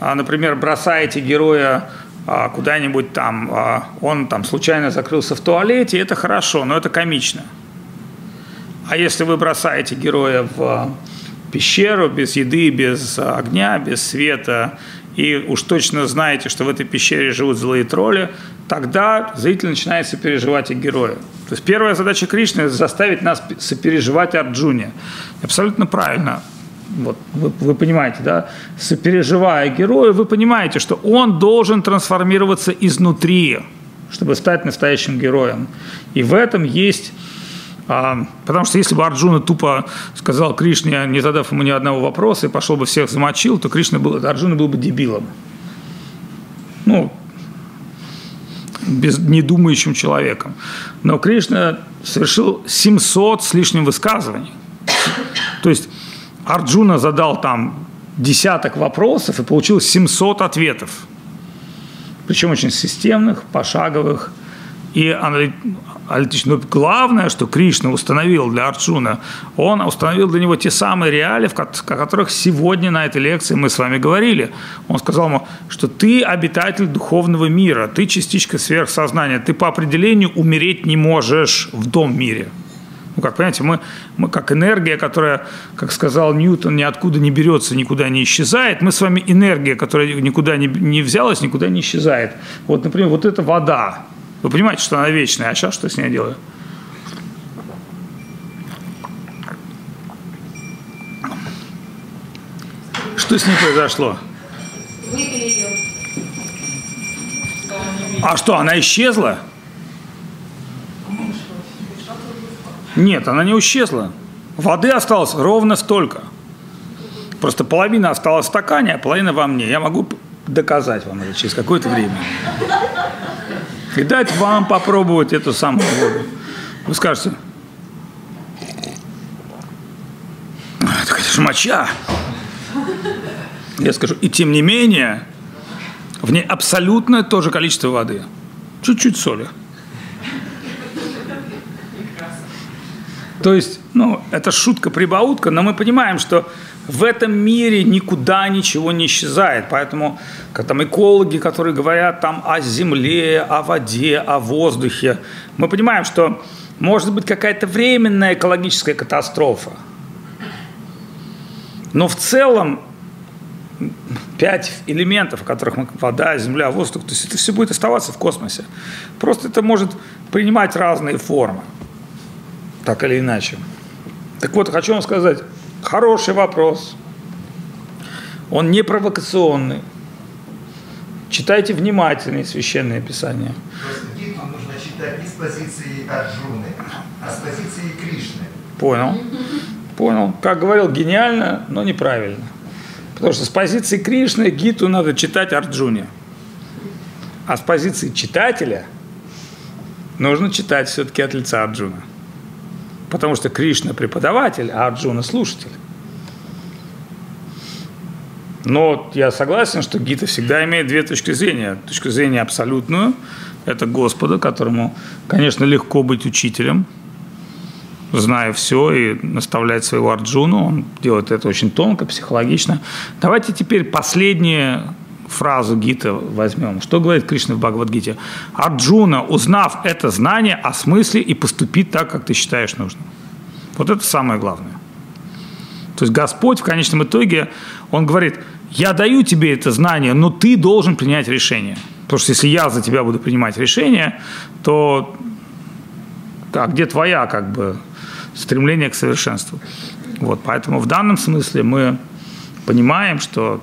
а, например, бросаете героя а, куда-нибудь там, а, он там случайно закрылся в туалете, это хорошо, но это комично. А если вы бросаете героя в пещеру без еды, без огня, без света, и уж точно знаете, что в этой пещере живут злые тролли, тогда зритель начинает сопереживать и героя. То есть первая задача Кришны – заставить нас сопереживать Арджуне. Абсолютно правильно. Вот, вы, вы понимаете, да? Сопереживая герою, вы понимаете, что он должен трансформироваться изнутри, чтобы стать настоящим героем. И в этом есть потому что если бы Арджуна тупо сказал Кришне, не задав ему ни одного вопроса, и пошел бы всех замочил, то Кришна был, Арджуна был бы дебилом. Ну, без, недумающим человеком. Но Кришна совершил 700 с лишним высказываний. То есть Арджуна задал там десяток вопросов и получил 700 ответов. Причем очень системных, пошаговых и аналитично. Но главное, что Кришна установил для Арджуна, он установил для него те самые реалии, о которых сегодня на этой лекции мы с вами говорили. Он сказал ему, что ты обитатель духовного мира, ты частичка сверхсознания, ты по определению умереть не можешь в том мире. Ну, как понимаете, мы, мы как энергия, которая, как сказал Ньютон, ниоткуда не берется, никуда не исчезает. Мы с вами энергия, которая никуда не, не взялась, никуда не исчезает. Вот, например, вот эта вода. Вы понимаете, что она вечная, а сейчас что с ней делаю? Что с ней произошло? А что, она исчезла? Нет, она не исчезла. Воды осталось ровно столько. Просто половина осталась в стакане, а половина во мне. Я могу доказать вам это через какое-то время и дать вам попробовать эту самую воду. Вы скажете, так это же моча. Я скажу, и тем не менее, в ней абсолютно то же количество воды. Чуть-чуть соли. То есть, ну, это шутка-прибаутка, но мы понимаем, что в этом мире никуда ничего не исчезает. Поэтому там экологи, которые говорят там о земле, о воде, о воздухе, мы понимаем, что может быть какая-то временная экологическая катастрофа. Но в целом пять элементов, о которых мы вода, земля, воздух, то есть это все будет оставаться в космосе. Просто это может принимать разные формы, так или иначе. Так вот, хочу вам сказать, Хороший вопрос. Он не провокационный. Читайте внимательно священное писание. Просто Гиту нужно читать не с позиции Арджуны, а с позиции Кришны. Понял. Понял. Как говорил, гениально, но неправильно. Потому что с позиции Кришны Гиту надо читать Арджуне. А с позиции читателя нужно читать все-таки от лица Арджуна. Потому что Кришна преподаватель, а Арджуна слушатель. Но я согласен, что Гита всегда имеет две точки зрения. Точка зрения абсолютную – это Господа, которому, конечно, легко быть учителем, зная все и наставлять своего Арджуну. Он делает это очень тонко, психологично. Давайте теперь последние фразу Гита возьмем. Что говорит Кришна в Бхагавадгите? Арджуна, узнав это знание, осмысли и поступить так, как ты считаешь нужным. Вот это самое главное. То есть Господь в конечном итоге, Он говорит, я даю тебе это знание, но ты должен принять решение. Потому что если я за тебя буду принимать решение, то а где твоя как бы стремление к совершенству? Вот, поэтому в данном смысле мы понимаем, что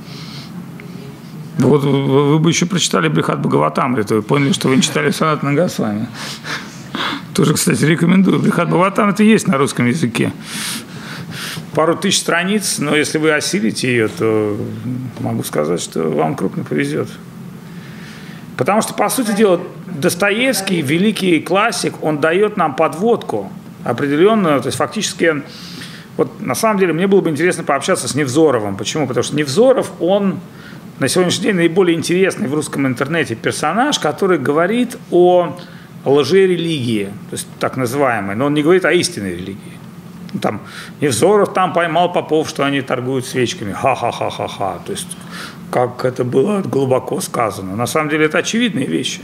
знаю. вот вы бы еще прочитали Брихат Бхагаватамри, то вы поняли, что вы не читали Санат Нагасвами. Тоже, кстати, рекомендую. Брихат Бхагаватам это есть на русском языке. Пару тысяч страниц, но если вы осилите ее, то могу сказать, что вам крупно повезет. Потому что, по сути дела, Достоевский, великий классик, он дает нам подводку определенную, то есть фактически, вот на самом деле мне было бы интересно пообщаться с Невзоровым. Почему? Потому что Невзоров, он на сегодняшний день наиболее интересный в русском интернете персонаж, который говорит о лжерелигии, то есть так называемой, но он не говорит о истинной религии. Ну, Там Невзоров там поймал попов, что они торгуют свечками. Ха-ха-ха-ха-ха. То есть как это было глубоко сказано. На самом деле это очевидные вещи.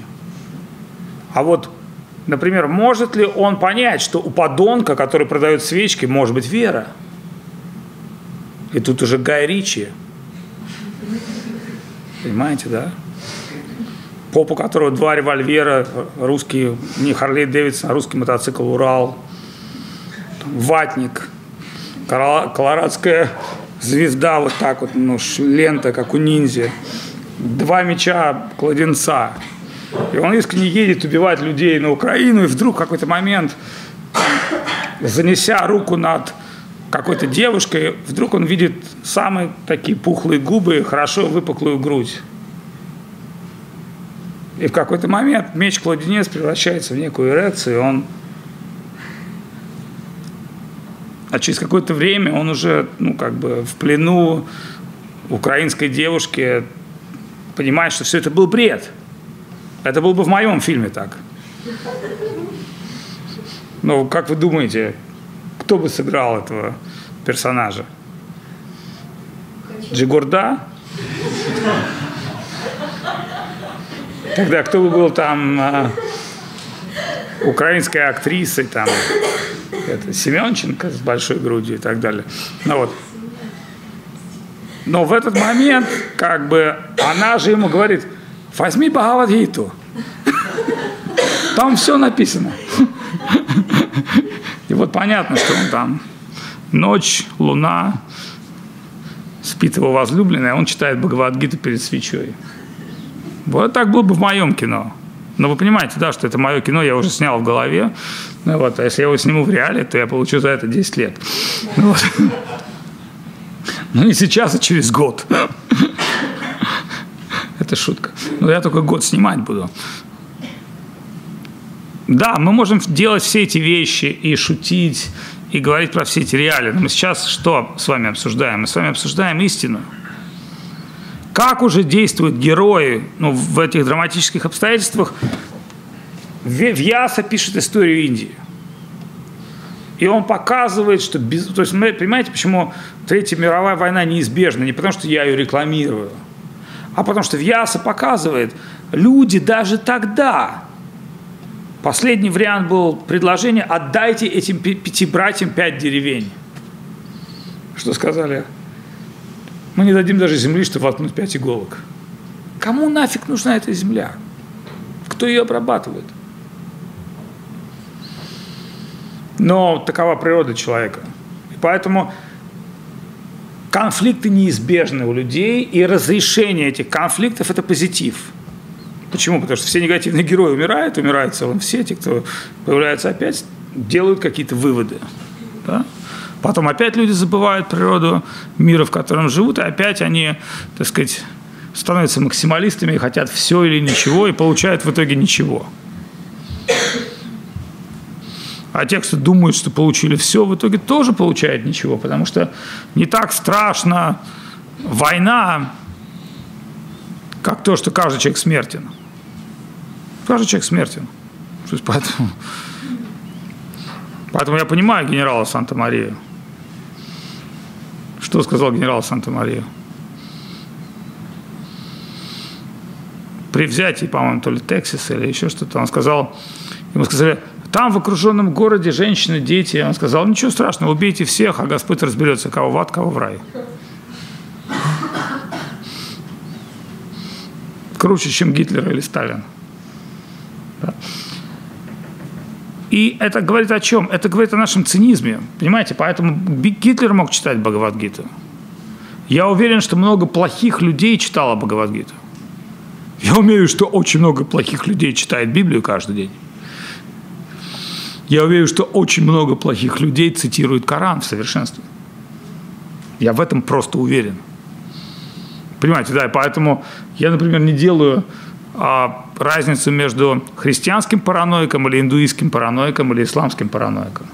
А вот, например, может ли он понять, что у подонка, который продает свечки, может быть вера? И тут уже Гай Ричи. Понимаете, да? Поп, у которого два револьвера, русский, не Харлей Дэвидсон, а русский мотоцикл Урал, ватник, колорадская звезда вот так вот, ну, лента, как у ниндзя, два меча кладенца. И он искренне едет убивать людей на Украину, и вдруг в какой-то момент, занеся руку над какой-то девушкой, вдруг он видит самые такие пухлые губы, хорошо выпуклую грудь. И в какой-то момент меч-кладенец превращается в некую эрекцию, он а через какое-то время он уже, ну, как бы в плену украинской девушки понимает, что все это был бред. Это был бы в моем фильме так. Ну, как вы думаете, кто бы сыграл этого персонажа? Джигурда? Тогда кто бы был там а, украинской актрисой, там, это, Семенченко с большой грудью и так далее. Ну вот. Но в этот момент, как бы, она же ему говорит, возьми Бхагавадгиту. Там все написано. И вот понятно, что он там ночь, луна, спит его возлюбленная, он читает Бхагавадгиту перед свечой. Вот так было бы в моем кино. Но вы понимаете, да, что это мое кино, я уже снял в голове. Ну, вот, а если я его сниму в реале, то я получу за это 10 лет. Ну, вот. Ну, не сейчас, а через год. Это шутка. Но я только год снимать буду. Да, мы можем делать все эти вещи и шутить, и говорить про все эти реалии. Но мы сейчас что с вами обсуждаем? Мы с вами обсуждаем истину. Как уже действуют герои ну, в этих драматических обстоятельствах? Вьяса пишет историю Индии. И он показывает, что... Без... То есть, понимаете, почему Третья мировая война неизбежна? Не потому, что я ее рекламирую, а потому что Вьяса показывает, люди даже тогда... Последний вариант был предложение «отдайте этим пяти братьям пять деревень». Что сказали? Мы не дадим даже земли, чтобы воткнуть пять иголок. Кому нафиг нужна эта земля? Кто ее обрабатывает? Но такова природа человека. И поэтому конфликты неизбежны у людей, и разрешение этих конфликтов – это позитив. Почему? Потому что все негативные герои умирают, умирают в целом все, те, кто появляется опять, делают какие-то выводы. Да? Потом опять люди забывают природу мира, в котором живут, и опять они, так сказать, становятся максималистами, и хотят все или ничего, и получают в итоге ничего. А те, кто думают, что получили все, в итоге тоже получают ничего, потому что не так страшно война, как то, что каждый человек смертен. Каждый человек смертен. То есть Поэтому, поэтому я понимаю генерала Санта-Мария. Что сказал генерал Санта-Мария? При взятии, по-моему, то ли Тексаса или еще что-то, он сказал, ему сказали, там в окруженном городе женщины, дети. Он сказал, ничего страшного, убейте всех, а Господь разберется, кого в ад, кого в рай. круче, чем Гитлер или Сталин. Да. И это говорит о чем? Это говорит о нашем цинизме. Понимаете, поэтому Гитлер мог читать Бхагавадгиту. Я уверен, что много плохих людей читало Бхагавадгиту. Я уверен, что очень много плохих людей читает Библию каждый день. Я уверен, что очень много плохих людей цитирует Коран в совершенстве. Я в этом просто уверен. Понимаете, да, и поэтому я, например, не делаю разницу между христианским параноиком или индуистским параноиком или исламским параноиком.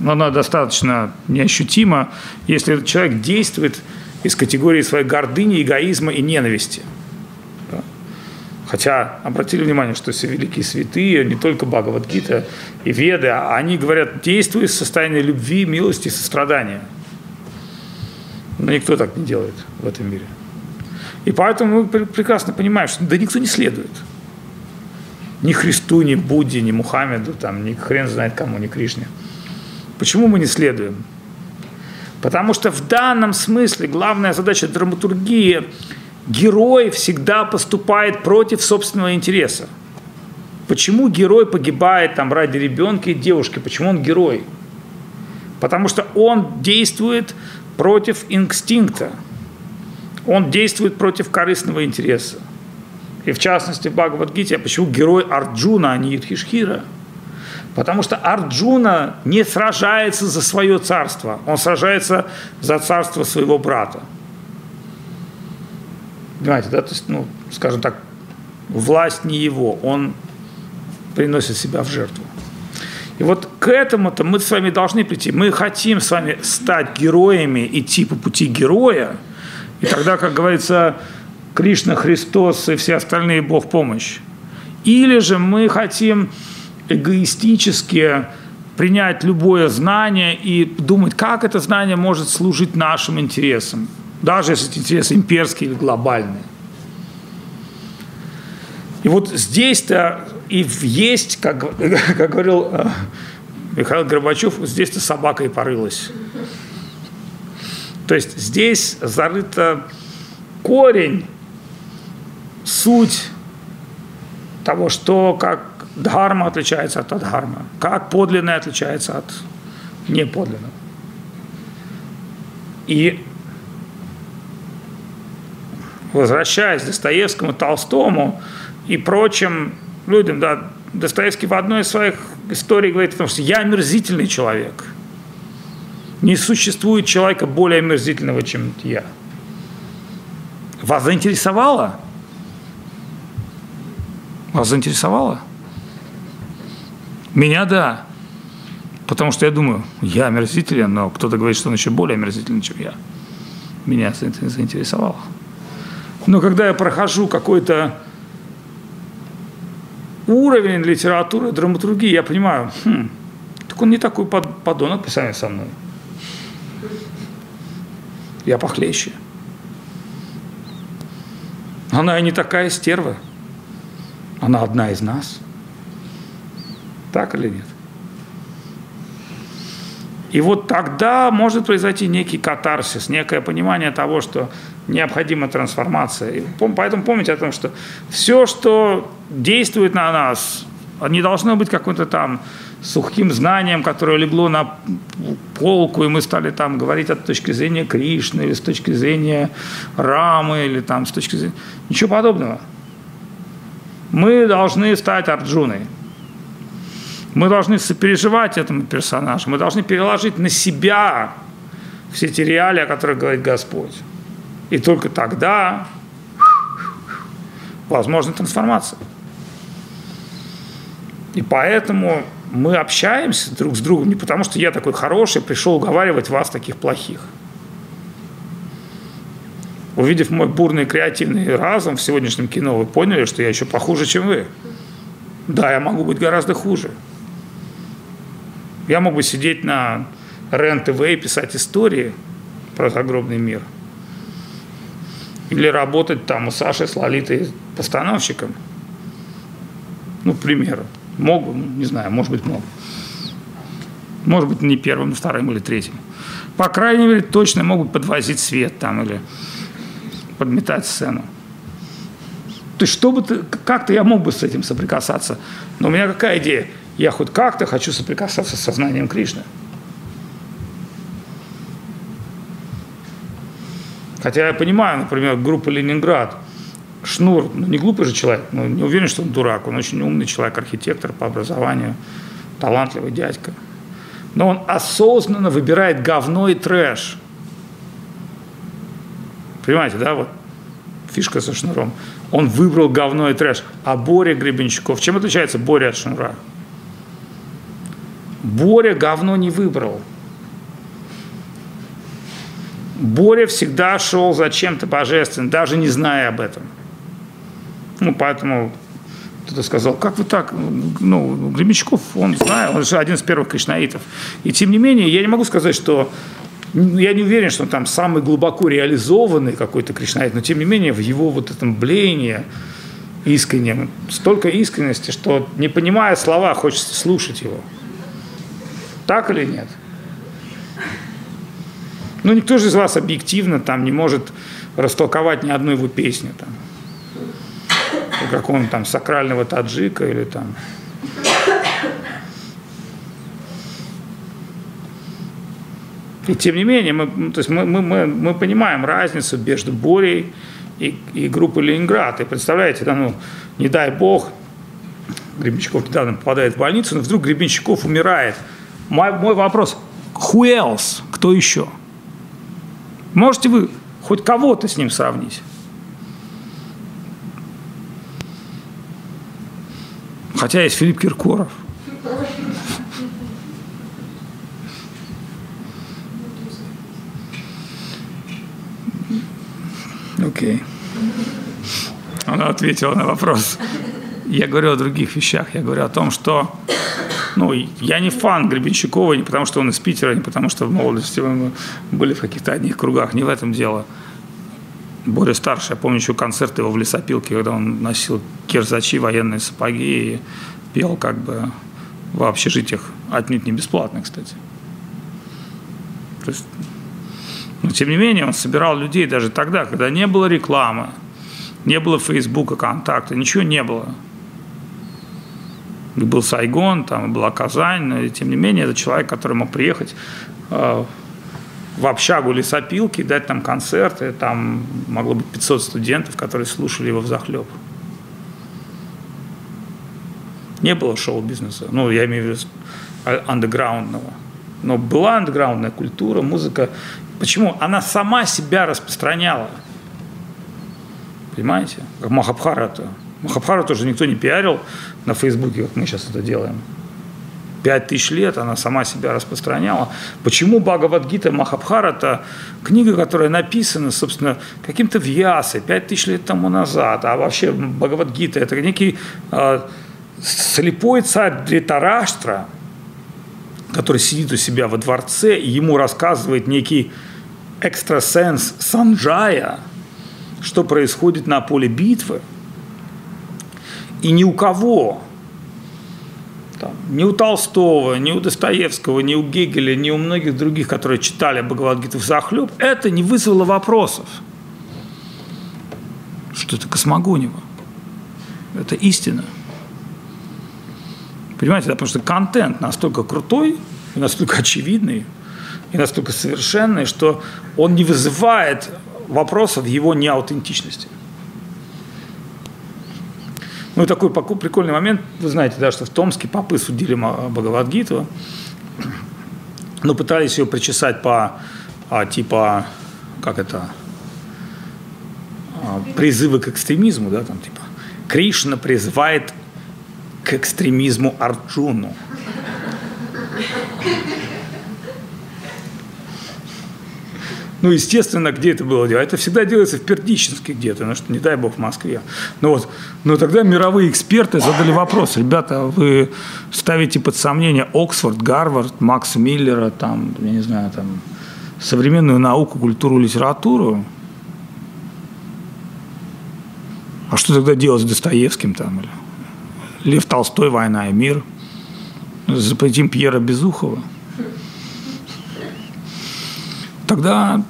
Но она достаточно неощутима, если человек действует из категории своей гордыни, эгоизма и ненависти. Хотя обратили внимание, что все великие святые, не только Бхагавадгита и Веды, а они говорят, действуй из состояния любви, милости, сострадания. Но никто так не делает в этом мире. И поэтому мы прекрасно понимаем, что да никто не следует. Ни Христу, ни Будде, ни Мухаммеду, там, ни хрен знает кому, ни Кришне. Почему мы не следуем? Потому что в данном смысле главная задача драматургии – герой всегда поступает против собственного интереса. Почему герой погибает там ради ребенка и девушки? Почему он герой? Потому что он действует против инстинкта. Он действует против корыстного интереса. И в частности в Бхагавадгите, а почему герой Арджуна, а не Юдхишхира? Потому что Арджуна не сражается за свое царство, он сражается за царство своего брата. Понимаете, да, то есть, ну, скажем так, власть не его, он приносит себя в жертву. И вот к этому-то мы с вами должны прийти. Мы хотим с вами стать героями, идти по пути героя, и тогда, как говорится, Кришна, Христос и все остальные Бог помощь. Или же мы хотим эгоистически принять любое знание и думать, как это знание может служить нашим интересам даже если эти интересы имперские или глобальные. И вот здесь-то и есть, как, как говорил э, Михаил Горбачев, здесь-то собака и порылась. То есть здесь зарыто корень, суть того, что как дхарма отличается от адхарма, как подлинное отличается от неподлинного. И возвращаясь к Достоевскому, Толстому и прочим людям, да, Достоевский в одной из своих историй говорит о том, что я омерзительный человек. Не существует человека более омерзительного, чем я. Вас заинтересовало? Вас заинтересовало? Меня да. Потому что я думаю, я омерзителен, но кто-то говорит, что он еще более омерзителен, чем я. Меня заинтересовало. Но когда я прохожу какой-то уровень литературы, драматургии, я понимаю, хм, так он не такой подонок по сравнению со мной. Я похлеще. Она и не такая стерва. Она одна из нас. Так или нет? И вот тогда может произойти некий катарсис, некое понимание того, что необходима трансформация. И поэтому помните о том, что все, что действует на нас, не должно быть каким-то там сухим знанием, которое легло на полку, и мы стали там говорить от точки зрения Кришны, или с точки зрения Рамы, или там с точки зрения... Ничего подобного. Мы должны стать Арджуной. Мы должны сопереживать этому персонажу, мы должны переложить на себя все те реалии, о которых говорит Господь. И только тогда возможна трансформация. И поэтому мы общаемся друг с другом не потому, что я такой хороший, пришел уговаривать вас таких плохих. Увидев мой бурный креативный разум в сегодняшнем кино, вы поняли, что я еще похуже, чем вы. Да, я могу быть гораздо хуже. Я мог бы сидеть на РЕН-ТВ и писать истории про загробный мир – или работать там у Саши с Лолитой постановщиком. Ну, к примеру. Мог не знаю, может быть, мог. Может быть, не первым, вторым или третьим. По крайней мере, точно могут подвозить свет там или подметать сцену. То есть, чтобы ты, как-то я мог бы с этим соприкасаться. Но у меня какая идея? Я хоть как-то хочу соприкасаться с сознанием Кришны. Хотя я понимаю, например, группа «Ленинград», Шнур, ну, не глупый же человек, но не уверен, что он дурак, он очень умный человек, архитектор по образованию, талантливый дядька. Но он осознанно выбирает говно и трэш. Понимаете, да, вот фишка со Шнуром. Он выбрал говно и трэш. А Боря Гребенщиков, чем отличается Боря от Шнура? Боря говно не выбрал. Боря всегда шел за чем-то божественным, даже не зная об этом. Ну, поэтому кто-то сказал, как вы так? Ну, Гремячков, он знает, он же один из первых кришнаитов. И тем не менее, я не могу сказать, что я не уверен, что он там самый глубоко реализованный какой-то кришнаит, но тем не менее в его вот этом блении искреннем столько искренности, что не понимая слова, хочется слушать его. Так или нет? Ну, никто же из вас объективно там не может растолковать ни одну его песню там. Какого-нибудь там сакрального таджика или там И тем не менее, мы, ну, то есть мы, мы, мы, мы понимаем разницу между Борей и, и группой Ленинград. И представляете, да, ну, не дай бог, Гребенщиков недавно попадает в больницу, но вдруг Гребенщиков умирает. Мой, мой вопрос, who else? Кто еще? Можете вы хоть кого-то с ним сравнить? Хотя есть Филипп Киркоров – Окей. Она ответила на вопрос. Я говорю о других вещах. Я говорю о том, что ну, я не фан Гребенщикова не потому, что он из Питера, не потому, что в молодости мы были в каких-то одних кругах. Не в этом дело. Боря старший, я помню еще концерт его в лесопилке, когда он носил кирзачи, военные сапоги и пел как бы в общежитиях, отнюдь не бесплатно, кстати. То есть но тем не менее он собирал людей даже тогда, когда не было рекламы, не было Фейсбука, контакта, ничего не было. И был Сайгон, там была Казань, но тем не менее это человек, который мог приехать э, в общагу лесопилки, дать там концерты, там могло быть 500 студентов, которые слушали его в захлеб. Не было шоу-бизнеса, ну, я имею в виду андеграундного. Но была андеграундная культура, музыка, Почему? Она сама себя распространяла. Понимаете? Как Махабхарата. Махабхарату тоже никто не пиарил на Фейсбуке, как мы сейчас это делаем. Пять тысяч лет она сама себя распространяла. Почему Бхагавадгита Махабхарата, книга, которая написана, собственно, каким-то Вьясой тысяч лет тому назад, а вообще Бхагавадгита – это некий э, слепой царь Дритараштра, который сидит у себя во дворце, и ему рассказывает некий экстрасенс Санджая, что происходит на поле битвы, и ни у кого, там, ни у Толстого, ни у Достоевского, ни у Гегеля, ни у многих других, которые читали Бхагавадгиту в захлеб, это не вызвало вопросов. Что это космогонево. Это истина. Понимаете, да, потому что контент настолько крутой и настолько очевидный, и настолько совершенный, что он не вызывает вопросов его неаутентичности. Ну такой прикольный момент, вы знаете, да, что в Томске попы судили Бхагавадгиту, но пытались ее причесать по а, типа, как это, а, призывы к экстремизму, да, там типа, Кришна призывает к экстремизму Арджуну. Ну, естественно, где это было делать? Это всегда делается в Пердичинске где-то, ну что, не дай бог, в Москве. Ну вот, но тогда мировые эксперты задали вопрос, ребята, вы ставите под сомнение Оксфорд, Гарвард, Макса Миллера, там, я не знаю, там, современную науку, культуру, литературу? А что тогда делать с Достоевским там? Или Лев Толстой «Война и мир», запретим Пьера Безухова. Тогда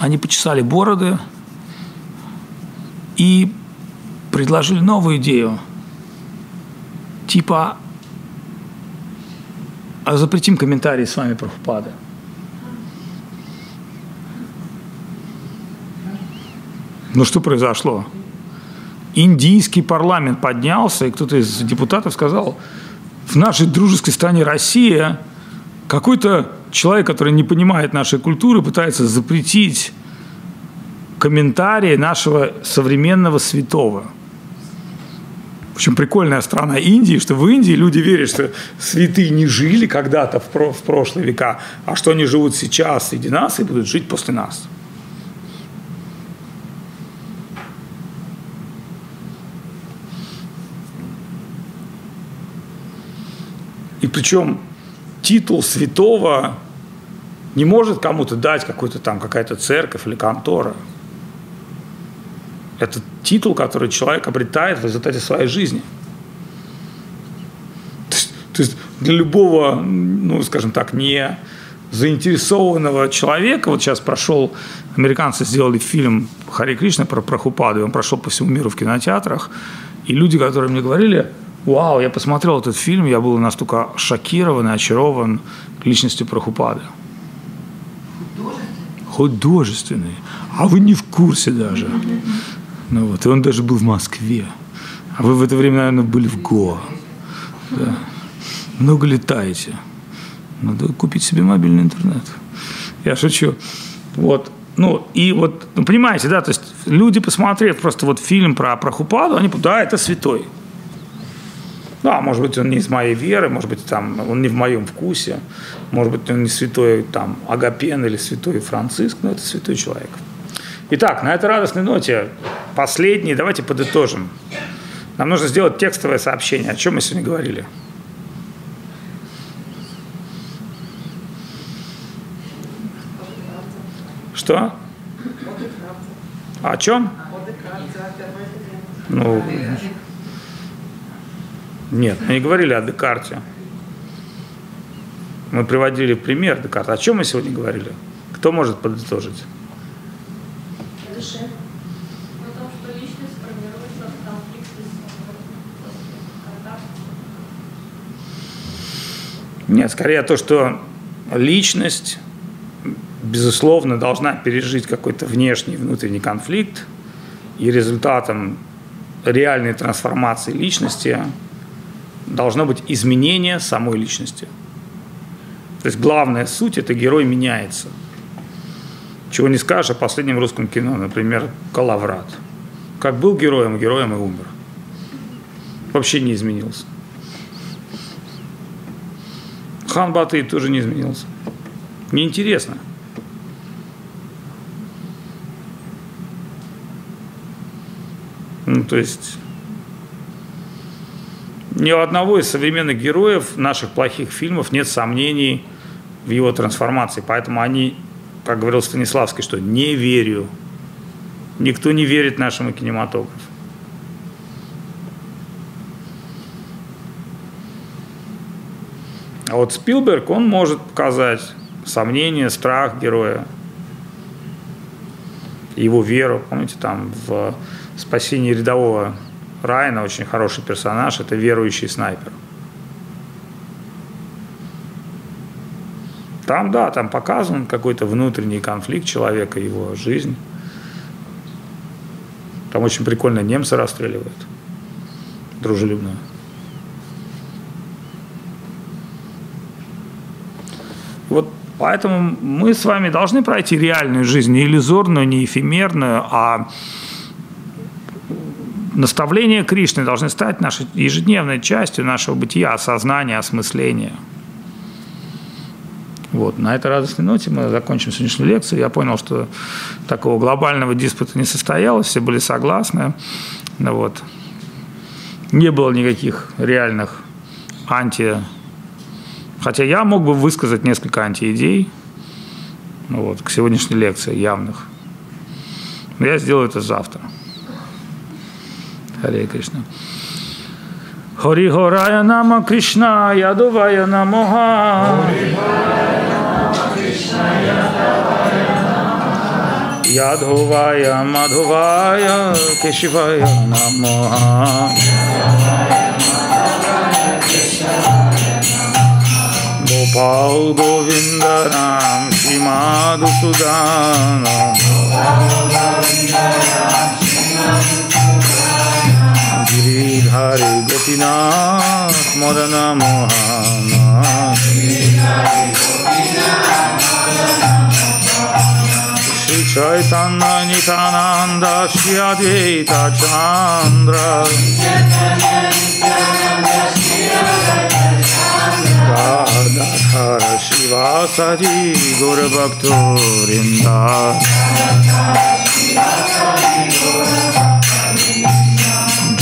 они почесали бороды и предложили новую идею. Типа, а запретим комментарии с вами про Хупада. Ну что произошло? Индийский парламент поднялся, и кто-то из депутатов сказал, в нашей дружеской стране Россия какой-то человек, который не понимает нашей культуры, пытается запретить комментарии нашего современного святого. В общем, прикольная страна Индии, что в Индии люди верят, что святые не жили когда-то в, про- в прошлые века, а что они живут сейчас среди нас и будут жить после нас. И причем титул святого не может кому-то дать какой-то там какая-то церковь или контора. Это титул, который человек обретает в результате своей жизни. То есть, то есть для любого, ну, скажем так, не заинтересованного человека, вот сейчас прошел, американцы сделали фильм Хари Кришна про Прабхупаду, и он прошел по всему миру в кинотеатрах, и люди, которые мне говорили, вау, я посмотрел этот фильм, я был настолько шокирован и очарован личностью Прабхупады. Художественный. А вы не в курсе даже. Ну вот, и он даже был в Москве. А вы в это время, наверное, были в Гоа. Да. Много летаете. Надо купить себе мобильный интернет. Я шучу. Вот. Ну, и вот, ну, понимаете, да, то есть люди, посмотрев просто вот фильм про Прохупаду, они, да, это святой. Да, может быть, он не из моей веры, может быть, там, он не в моем вкусе, может быть, он не святой там, Агапен или святой Франциск, но это святой человек. Итак, на этой радостной ноте последний, давайте подытожим. Нам нужно сделать текстовое сообщение. О чем мы сегодня говорили? Что? О чем? Ну, нет, мы не говорили о Декарте. Мы приводили пример Декарта. О чем мы сегодня говорили? Кто может подытожить? душе. О том, что личность формируется в конфликте с контактом. Нет, скорее то, что личность, безусловно, должна пережить какой-то внешний и внутренний конфликт, и результатом реальной трансформации личности должно быть изменение самой личности. То есть главная суть – это герой меняется. Чего не скажешь о последнем русском кино, например, «Калаврат». Как был героем, героем и умер. Вообще не изменился. Хан Батый тоже не изменился. Неинтересно. Ну, то есть ни у одного из современных героев наших плохих фильмов нет сомнений в его трансформации. Поэтому они, как говорил Станиславский, что не верю. Никто не верит нашему кинематографу. А вот Спилберг, он может показать сомнение, страх героя, его веру. Помните, там в «Спасении рядового Райана» очень хороший персонаж, это верующий снайпер. Там, да, там показан какой-то внутренний конфликт человека, его жизнь. Там очень прикольно немцы расстреливают. Дружелюбно. Вот поэтому мы с вами должны пройти реальную жизнь, не иллюзорную, не эфемерную, а наставления Кришны должны стать нашей ежедневной частью нашего бытия, осознания, осмысления. Вот. На этой радостной ноте мы закончим сегодняшнюю лекцию. Я понял, что такого глобального диспута не состоялось, все были согласны. Ну, вот. Не было никаких реальных анти... Хотя я мог бы высказать несколько антиидей ну, вот, к сегодняшней лекции явных. Но я сделаю это завтра. Харе Кришна. Хори Хорая Нама Кришна Ядувая Намоха. Yadhovaya Madhuvaya Keshivaya Namaha Gopal Govindaram Shimadu Sudanam Giridhari Gopinath Madana Mohana Shri শ্রীধারে গোপীনাথ মদন মহানাথ শ্রী চৈতন্য নিতানন্দ শ্রী চন্দ্র। রাধার শিবাসারি গুরভক্ত বৃন্দা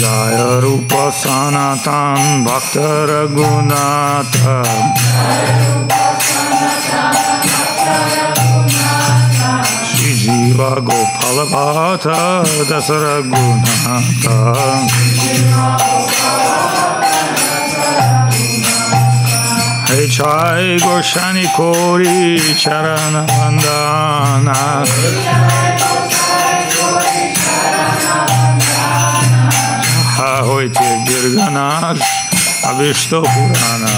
जय रूप सनातन भक्त रघुनाथ। श्री जीव गोपाल भाथ दस रघुनाथ हे छाय गोशानी कोरी चरण वंदना হইতে দীর্ঘনাশ আবিষ্ট পুরানা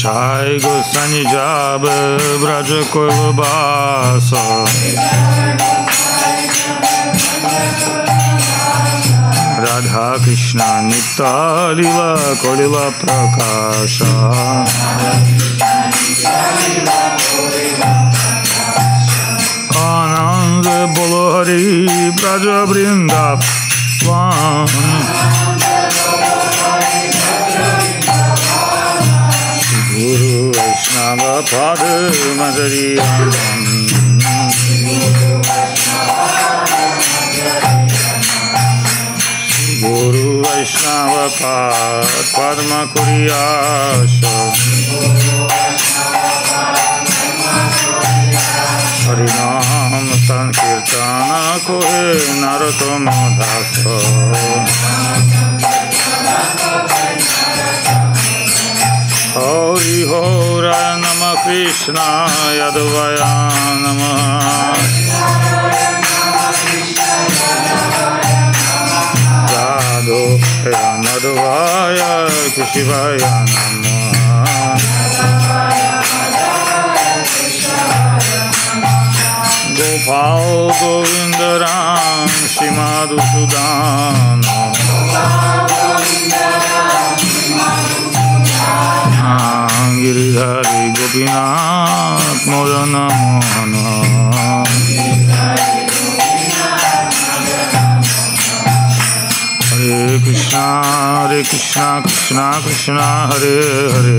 ছায় গোসানি যাব ব্রজ করব বাস রাধা কৃষ্ণ নিতালিবা করিবা প্রকাশ নিত্যানন্দ বল হরি ব্রজ বৃন্দাবন গুরু বৈষ্ণব পদ মদরি গুরু বৈষ্ণব পদ পদ্ম কুরিয়াস হরিনাম हं संकीर्तन कोहे नरतम दास। हरि होर नम कृष्ण यदवया नमः राधो मधुवाय कृषिवाय नमः पाओ गोविंद राम श्री माधुसूदान गिरिधारी गोपीनाथ, मोदन मोहन। हरे कृष्णा हरे कृष्णा कृष्णा कृष्णा, हरे Hare.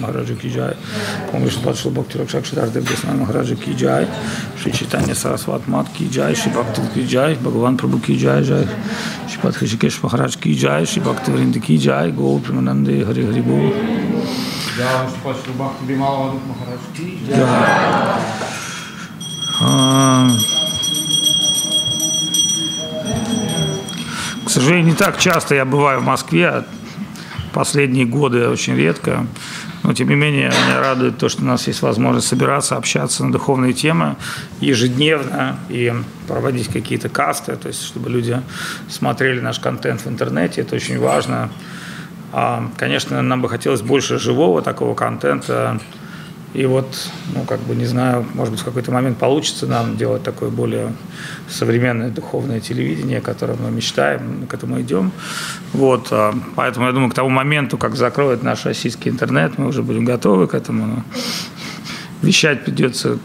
Maharaj Ki Jai Om Vishnu Patshila Bhakti Rakshak Shridhar Dev Goswami Maharaj Ki Jai Shri Chaitanya Saraswat Mat Ki Jai Shri Bhakti Ki Jai Bhagavan Prabhu Ki Jai Jai Shri Pad Hrishikesh Maharaj Ki Jai Shri Bhakti Vrinda Ki Jai Gol Premanande Hare Hare Bol Я Пашка Бахти Бимала Вадут Махарадж Ки. А, К сожалению, не так часто я бываю в Москве, последние годы очень редко. Но, тем не менее, меня радует то, что у нас есть возможность собираться, общаться на духовные темы ежедневно и проводить какие-то касты, то есть чтобы люди смотрели наш контент в интернете. Это очень важно. А, Конечно, нам бы хотелось больше живого такого контента. И вот, ну, как бы, не знаю, может быть, в какой-то момент получится нам делать такое более современное духовное телевидение, о котором мы мечтаем, к этому идем. Вот, а, поэтому я думаю, к тому моменту, как закроют наш российский интернет, мы уже будем готовы к этому. Но вещать придется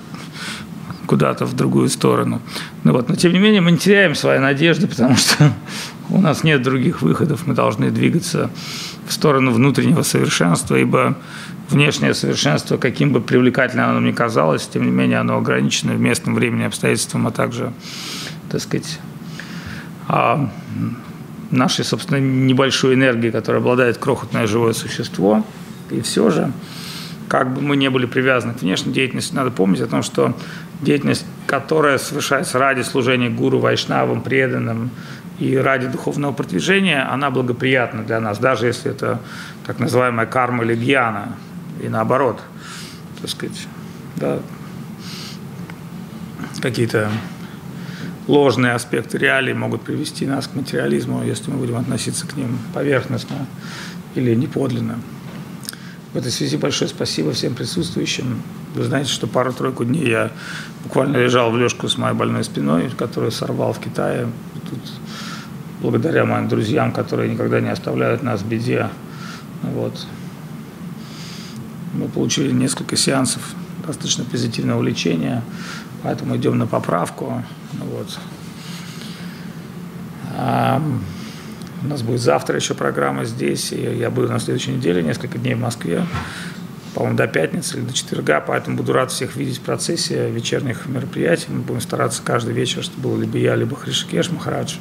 куда-то в другую сторону. Ну вот, но тем не менее мы не теряем свои надежды, потому что у нас нет других выходов, мы должны двигаться в сторону внутреннего совершенства, ибо внешнее совершенство, каким бы привлекательным оно ни казалось, тем не менее оно ограничено в местном времени обстоятельством, а также, так сказать, а, нашей, собственно, небольшой энергией, которая обладает крохотное живое существо. И все же, как бы мы не были привязаны к внешней деятельности, надо помнить о том, что деятельность, которая совершается ради служения гуру, вайшнавам, преданным и ради духовного продвижения, она благоприятна для нас, даже если это так называемая карма или гьяна, и наоборот, так сказать, да, какие-то ложные аспекты реалий могут привести нас к материализму, если мы будем относиться к ним поверхностно или неподлинно. В этой связи большое спасибо всем присутствующим. Вы знаете, что пару-тройку дней я буквально лежал в лёжку с моей больной спиной, которую сорвал в Китае. Тут благодаря моим друзьям, которые никогда не оставляют нас в беде. Вот. Мы получили несколько сеансов достаточно позитивного лечения, поэтому идем на поправку. Вот. А, у нас будет завтра еще программа здесь, и я буду на следующей неделе, несколько дней в Москве, по-моему, до пятницы или до четверга, поэтому буду рад всех видеть в процессе вечерних мероприятий. Мы будем стараться каждый вечер, чтобы был либо я, либо Хришикеш Махарадж.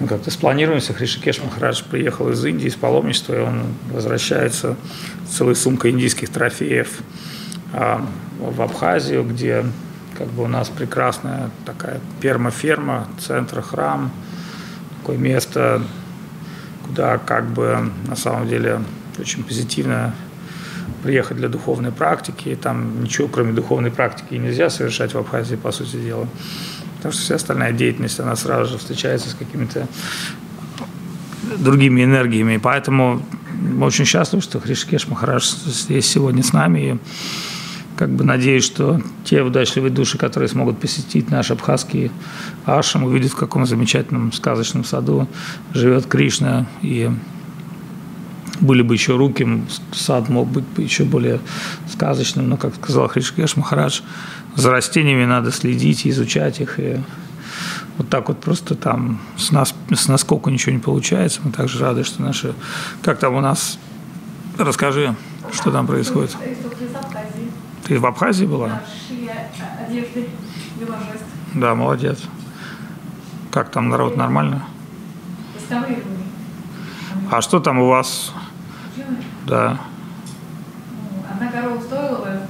Мы как-то спланируемся. Хришикеш Махарадж приехал из Индии, из паломничества, и он возвращается с целой сумкой индийских трофеев а, в Абхазию, где как бы у нас прекрасная такая перма-ферма, центр, храм, такое место, куда как бы на самом деле очень позитивно приехать для духовной практики. Там ничего, кроме духовной практики, нельзя совершать в Абхазии, по сути дела. Потому что вся остальная деятельность, она сразу же встречается с какими-то другими энергиями. Поэтому мы очень счастливы, что Хришкеш Махарадж здесь сегодня с нами. И как бы надеюсь, что те удачливые души, которые смогут посетить наш абхазский ашрам, увидят, в каком замечательном сказочном саду живет Кришна. И были бы еще руки, сад мог быть еще более сказочным, но, как сказал Хришкеш Махарадж, за растениями надо следить, изучать их, и вот так вот просто там с, нас, с наскоку ничего не получается. Мы также рады, что наши... Как там у нас... Расскажи, что там происходит. Ты в Абхазии была? Да, молодец. Как там народ нормально? А что там у вас? Да. Ну, Одна корова стоила бы,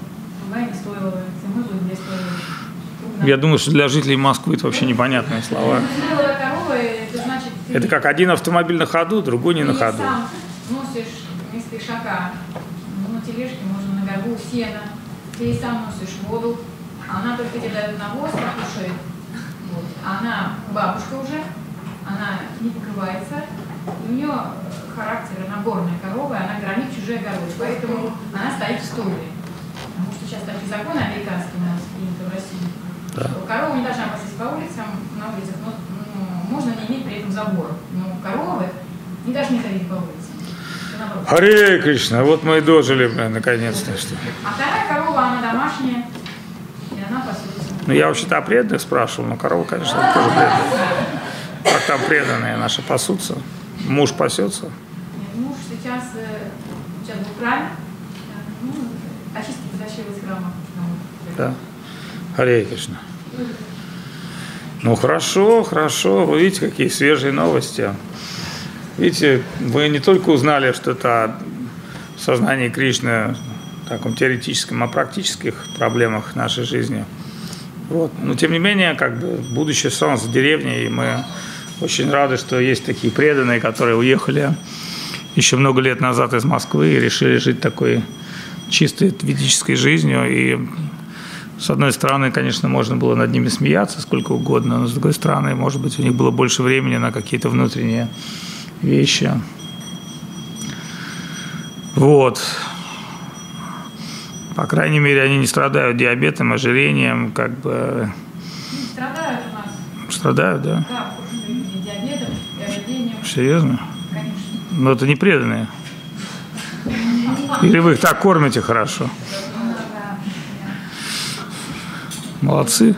другая не стоила бы. Зимой будет две стоили. Я думаю, что для жителей Москвы это вообще непонятные слова. Это как один автомобиль на ходу, другой не на ты ходу. сам носишь вместо ишака, ну, на тележке, можно на горбу сена, ты сам носишь воду, она только тебе дает навоз, покушает. Вот. Она бабушка уже, она не покрывается, у нее характер, она горная корова, она громит чужие огороды, поэтому она стоит в стойле. Потому что сейчас такие законы американские у нас приняты в России. Да. что Корова не должна пастись по улицам, на улицах, но ну, можно не иметь при этом забор. Но коровы не должны ходить по улицам. Харе Кришна, вот мы и дожили, наконец-то. Что. А вторая корова, она домашняя, и она пасется. Ну, я вообще-то о преданных спрашивал, но корова, конечно, тоже преданная. Как там преданные наши пасутся? Муж пасется? Нет, Муж сейчас, э, сейчас был храме, э, ну, очистки потащил из храма. Ну, Да. Харе Кришна. Ну хорошо, хорошо. Вы видите, какие свежие новости. Видите, вы не только узнали что-то о сознании Кришны, таком теоретическом, о практических проблемах нашей жизни. Вот. Но тем не менее, как бы будущее солнце деревни, и мы очень рады, что есть такие преданные, которые уехали еще много лет назад из Москвы и решили жить такой чистой ведической жизнью. И с одной стороны, конечно, можно было над ними смеяться сколько угодно, но с другой стороны, может быть, у них было больше времени на какие-то внутренние вещи. Вот. По крайней мере, они не страдают диабетом, ожирением, как бы Ну, Страдают у нас, страдают, да? да, диабетом, и ожирением, Серьезно? конечно. Но это не преданные. Или вы их так кормите хорошо? Да, Молодцы.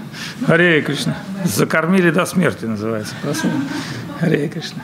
Харе Кришна. Закормили до смерти, называется. Харе Кришна.